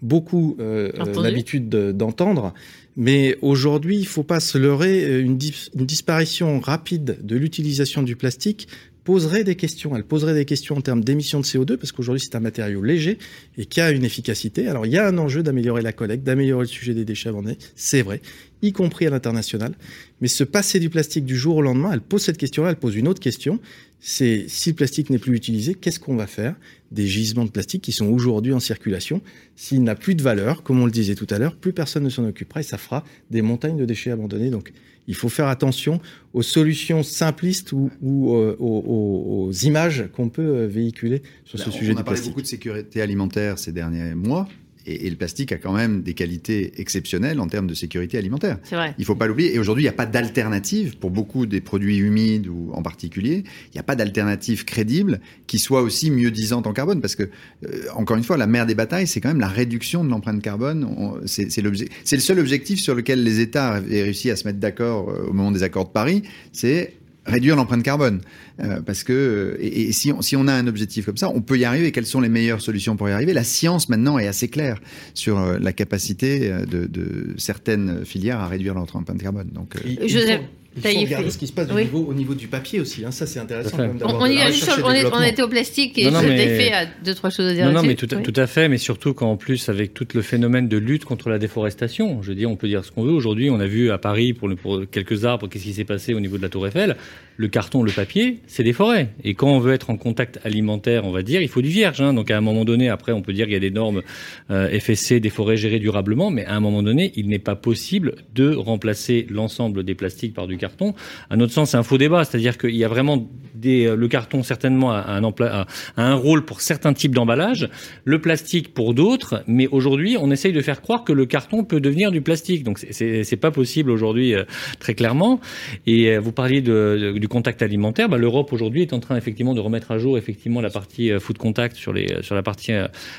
beaucoup l'habitude d'entendre. Mais aujourd'hui, il ne faut pas se leurrer, une, une disparition rapide de l'utilisation du plastique poserait des questions. Elle poserait des questions en termes d'émissions de CO2, parce qu'aujourd'hui c'est un matériau léger et qui a une efficacité. Alors il y a un enjeu d'améliorer la collecte, d'améliorer le sujet des déchets abandonnés, c'est vrai, y compris à l'international. Mais se passer du plastique du jour au lendemain, elle pose cette question-là, elle pose une autre question. c'est si le plastique n'est plus utilisé, qu'est-ce qu'on va faire des gisements de plastique qui sont aujourd'hui en circulation? S'il n'a plus de valeur, comme on le disait tout à l'heure, plus personne ne s'en occupera et ça fera des montagnes de déchets abandonnés. Donc, il faut faire attention aux solutions simplistes ou, euh, aux, images qu'on peut euh, véhiculer sur ce sujet on a parlé beaucoup de sécurité alimentaire ces derniers mois. Et, le plastique a quand même des qualités exceptionnelles en termes de sécurité alimentaire. C'est vrai. Il faut pas l'oublier. Et aujourd'hui, il n'y a pas d'alternative pour beaucoup des produits humides ou en particulier. Il n'y a pas d'alternative crédible qui soit aussi mieux disante en carbone. Parce que, euh, encore une fois, la mère des batailles, c'est quand même la réduction de l'empreinte carbone. C'est le seul objectif sur lequel les États avaient réussi à se mettre d'accord euh, au moment des accords de Paris. C'est réduire l'empreinte carbone. Euh, parce que et, si, on, si on a un objectif comme ça, on peut y arriver. Quelles sont les meilleures solutions pour y arriver? La science maintenant est assez claire sur euh, la capacité euh, de, de certaines filières à réduire leur empreinte carbone. Donc, Joseph. Il faut regarder ce qui se passe au niveau du papier aussi. Hein. Ça, c'est intéressant. on, on, on, était au plastique et non, fait à deux, trois choses à dire. Non, non mais tout, tout, à fait. Mais surtout qu'en plus, avec tout le phénomène de lutte contre la déforestation, je veux dire, on peut dire ce qu'on veut. Aujourd'hui, on a vu à Paris, pour, pour quelques arbres, qu'est-ce qui s'est passé au niveau de la Tour Eiffel. Le carton, le papier, c'est des forêts. Et quand on veut être en contact alimentaire, on va dire, il faut du vierge. Hein. Donc à un moment donné, après, on peut dire qu'il y a des normes euh, FSC, des forêts gérées durablement. Mais à un moment donné, il n'est pas possible de remplacer l'ensemble des plastiques par du carton. À notre sens, c'est un faux débat. C'est-à-dire qu'il y a vraiment des, euh, le carton certainement a un, a un rôle pour certains types d'emballages, le plastique pour d'autres. Mais aujourd'hui, on essaye de faire croire que le carton peut devenir du plastique. Donc c'est pas possible aujourd'hui euh, très clairement. Et euh, vous parliez de, du contact alimentaire. Bah, L'Europe aujourd'hui est en train effectivement de remettre à jour effectivement la partie food contact sur les sur la partie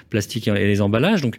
plastique et les emballages. Donc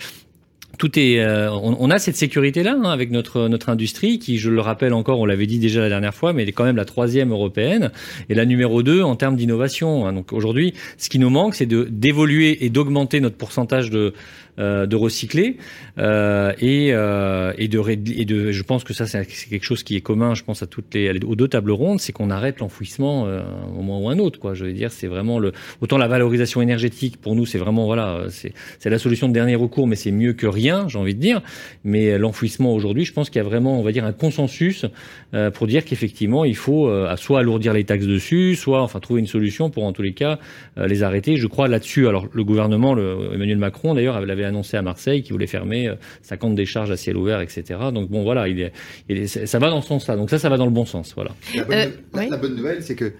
tout est, euh, on, a cette sécurité là hein, avec notre notre industrie qui, je le rappelle encore, on l'avait dit déjà la dernière fois, mais elle est quand même la troisième européenne et la numéro deux en termes d'innovation. Hein. Donc aujourd'hui, ce qui nous manque, c'est de d'évoluer et d'augmenter notre pourcentage de euh, de recycler euh, et, euh, et, de, et de je pense que ça c'est quelque chose qui est commun je pense à toutes les aux deux tables rondes c'est qu'on arrête l'enfouissement euh, un moment ou un autre quoi. Je veux dire c'est vraiment le autant la valorisation énergétique pour nous c'est vraiment voilà c'est la solution de dernier recours mais c'est mieux que rien j'ai envie de dire. Mais l'enfouissement aujourd'hui je pense qu'il y a vraiment on va dire un consensus euh, pour dire qu'effectivement il faut soit alourdir les taxes dessus soit enfin trouver une solution pour en tous les cas les arrêter. Je crois là-dessus. Alors le gouvernement Emmanuel Macron d'ailleurs avait annoncé à Marseille qu'il voulait fermer 50 euh, décharges à ciel ouvert, etc. Donc bon, voilà, il est, ça va dans ce sens-là. Donc ça, ça va dans le bon sens. Voilà. La bonne, nouvelle, c'est que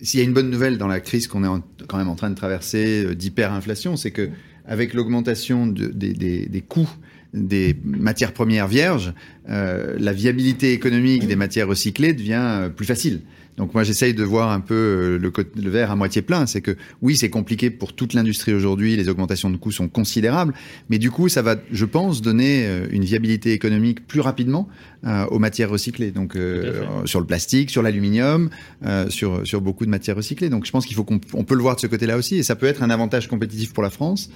s'il y a une bonne nouvelle dans la crise qu'on est quand même en train de traverser euh, d'hyperinflation, c'est que avec l'augmentation des, coûts des matières premières vierges, euh, la viabilité économique des matières recyclées devient plus facile. Donc moi j'essaye de voir un peu euh, le, le verre à moitié plein, c'est que oui c'est compliqué pour toute l'industrie aujourd'hui, les augmentations de coûts sont considérables, mais du coup ça va, je pense, donner euh, une viabilité économique plus rapidement euh, aux matières recyclées. Donc sur le plastique, sur l'aluminium, sur sur beaucoup de matières recyclées. Donc je pense qu'il faut qu'on on peut le voir de ce côté-là aussi, et ça peut être un avantage compétitif pour la France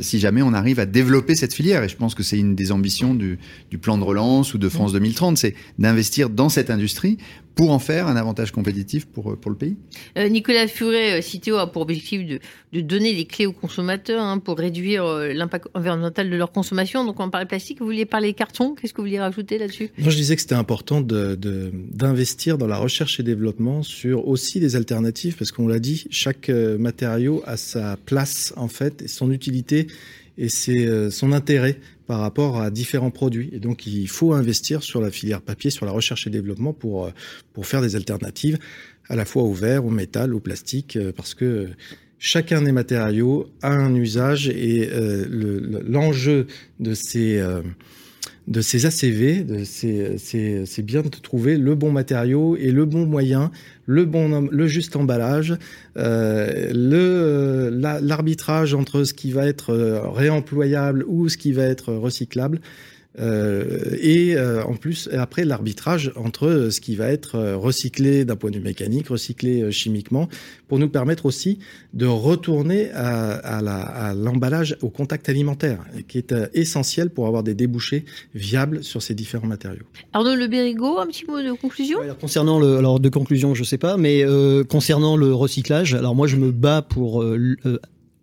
si jamais on arrive à développer cette filière. Et je pense que c'est une des ambitions du, du plan de relance ou de France 2030, c'est d'investir dans cette industrie pour en faire un avantage compétitif pour, euh, pour le pays. Euh, Nicolas Furet, euh, Citeo a pour objectif de, de donner les clés aux consommateurs hein, pour réduire l'impact environnemental de leur consommation. Donc on parle plastique, vous vouliez parler carton, qu'est-ce que vous vouliez rajouter là-dessus? Moi je disais que c'était important d'investir de, dans la recherche et développement sur aussi des alternatives, parce qu'on l'a dit, chaque matériau a sa place en fait et son utilité et c'est son intérêt par rapport à différents produits. Et donc, il faut investir sur la filière papier, sur la recherche et développement pour, euh, pour faire des alternatives à la fois au verre, au métal, au plastique, euh, parce que chacun des matériaux a un usage et euh, l'enjeu de ces de ces ACV, c'est bien de trouver le bon matériau et le bon moyen, le bon, le juste emballage, euh, le l'arbitrage entre ce qui va être euh, réemployable ou ce qui va être recyclable. Euh, et euh, en plus, après l'arbitrage entre ce qui va être euh, recyclé d'un point de vue mécanique, recyclé chimiquement, pour nous permettre aussi de retourner à, à l'emballage au contact alimentaire, qui est essentiel pour avoir des débouchés viables sur ces différents matériaux. Arnaud Le Bérigot, un petit mot de conclusion? Concernant le, alors de conclusion, je sais pas, mais concernant le recyclage, alors moi je me bats pour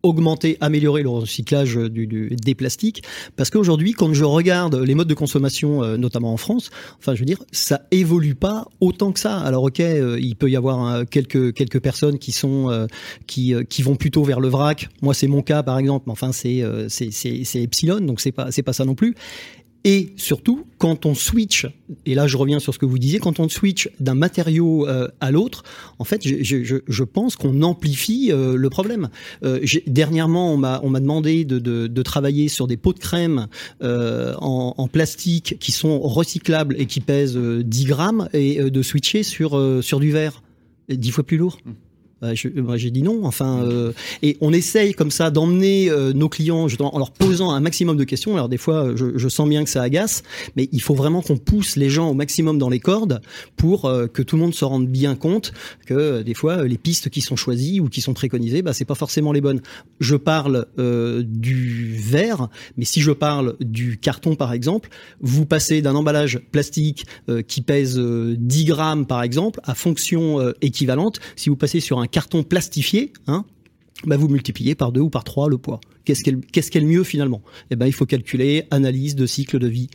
augmenter, améliorer le recyclage du, des plastiques. Parce qu'aujourd'hui, quand je regarde les modes de consommation, euh, notamment en France, enfin, je veux dire, ça évolue pas autant que ça. Alors, ok, euh, il peut y avoir euh, quelques quelques personnes qui sont qui qui vont plutôt vers le vrac. Moi, c'est mon cas, par exemple. Mais enfin, c'est c'est c'est epsilon, donc c'est pas c'est pas ça non plus. Et surtout, quand on switch, et là je reviens sur ce que vous disiez, quand on switch d'un matériau euh, à l'autre, en fait, je, je, je pense qu'on amplifie euh, le problème. Euh, dernièrement, on m'a demandé de, de, de, travailler sur des pots de crème en, en, plastique qui sont recyclables et qui pèsent 10 grammes, et de switcher sur sur du verre, 10 fois plus lourd. Mmh. Bah, bah, j'ai dit non. Enfin, euh, et on essaye comme ça d'emmener euh, nos clients en leur posant un maximum de questions. Alors des fois, je, je sens bien que ça agace, mais il faut vraiment qu'on pousse les gens au maximum dans les cordes pour euh, que tout le monde se rende bien compte que des fois, les pistes qui sont choisies ou qui sont préconisées, bah, c'est pas forcément les bonnes. Je parle du verre, mais si je parle du carton, par exemple, vous passez d'un emballage plastique qui pèse 10 grammes, par exemple, à fonction équivalente. Si vous passez sur un carton plastifié, hein, bah vous multipliez par deux ou par trois le poids. Qu'est-ce qu'elle qu'est-ce qu'elle mieux finalement? Eh ben il faut calculer analyse de cycle de vie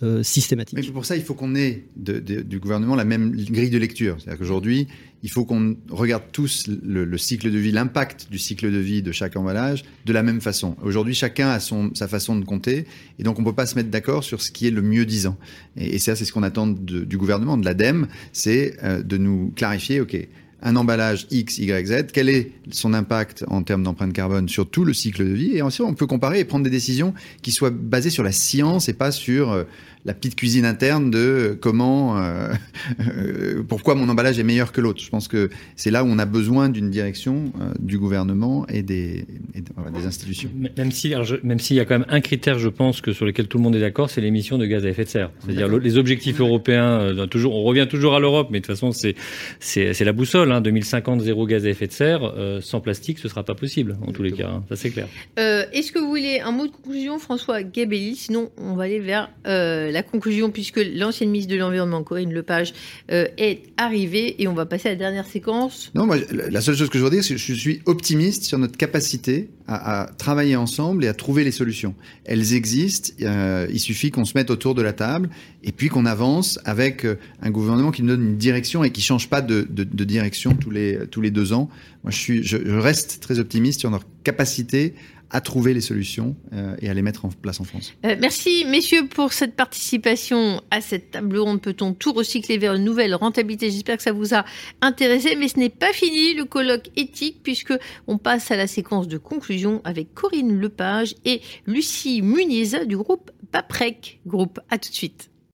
euh, systématique. Mais pour ça, il faut qu'on ait du gouvernement la même grille de lecture. C'est-à-dire qu'aujourd'hui, il faut qu'on regarde tous le, cycle de vie, l'impact du cycle de vie de chaque emballage de la même façon. Aujourd'hui, chacun a son, sa façon de compter, et donc on ne peut pas se mettre d'accord sur ce qui est le mieux disant. Et, et ça, c'est ce qu'on attend du gouvernement, de l'ADEME, c'est euh, de nous clarifier, OK, un emballage X, Y, Z, quel est son impact en termes d'empreinte carbone sur tout le cycle de vie, et ensuite on peut comparer et prendre des décisions qui soient basées sur la science et pas sur euh, la petite cuisine interne de comment, euh, euh, pourquoi mon emballage est meilleur que l'autre. Je pense que c'est là où on a besoin d'une direction euh, du gouvernement et des, des institutions. Même si, même s'il y a quand même un critère, je pense que sur lequel tout le monde est d'accord, c'est l'émission de gaz à effet de serre. C'est-à-dire les objectifs européens. toujours, on revient toujours à l'Europe, mais de toute façon c'est c'est la boussole. Hein, 2050 zéro gaz à effet de serre. sans plastique, ce sera pas possible en tous les cas. Hein, ça c'est clair. Est-ce que vous voulez un mot de conclusion, François Gabelli? Sinon, on va aller vers la la conclusion, puisque l'ancienne ministre de l'Environnement, Corinne Lepage, euh, est arrivée et on va passer à la dernière séquence. Non, moi, la seule chose que je veux dire, c'est que je suis optimiste sur notre capacité à, travailler ensemble et à trouver les solutions. Elles existent, euh, il suffit qu'on se mette autour de la table et puis qu'on avance avec euh, un gouvernement qui nous donne une direction et qui change pas de, direction tous les, tous les deux ans. Moi, je, suis, je reste très optimiste sur notre capacité à trouver les solutions euh, et à les mettre en place en France. Euh, merci messieurs pour cette participation à cette table ronde. Peut-on tout recycler vers une nouvelle rentabilité? J'espère que ça vous a intéressé, mais ce n'est pas fini le colloque éthique puisque on passe à la séquence de conclusion avec Corinne Lepage et Lucie Muniza du groupe Paprec Groupe. À tout de suite.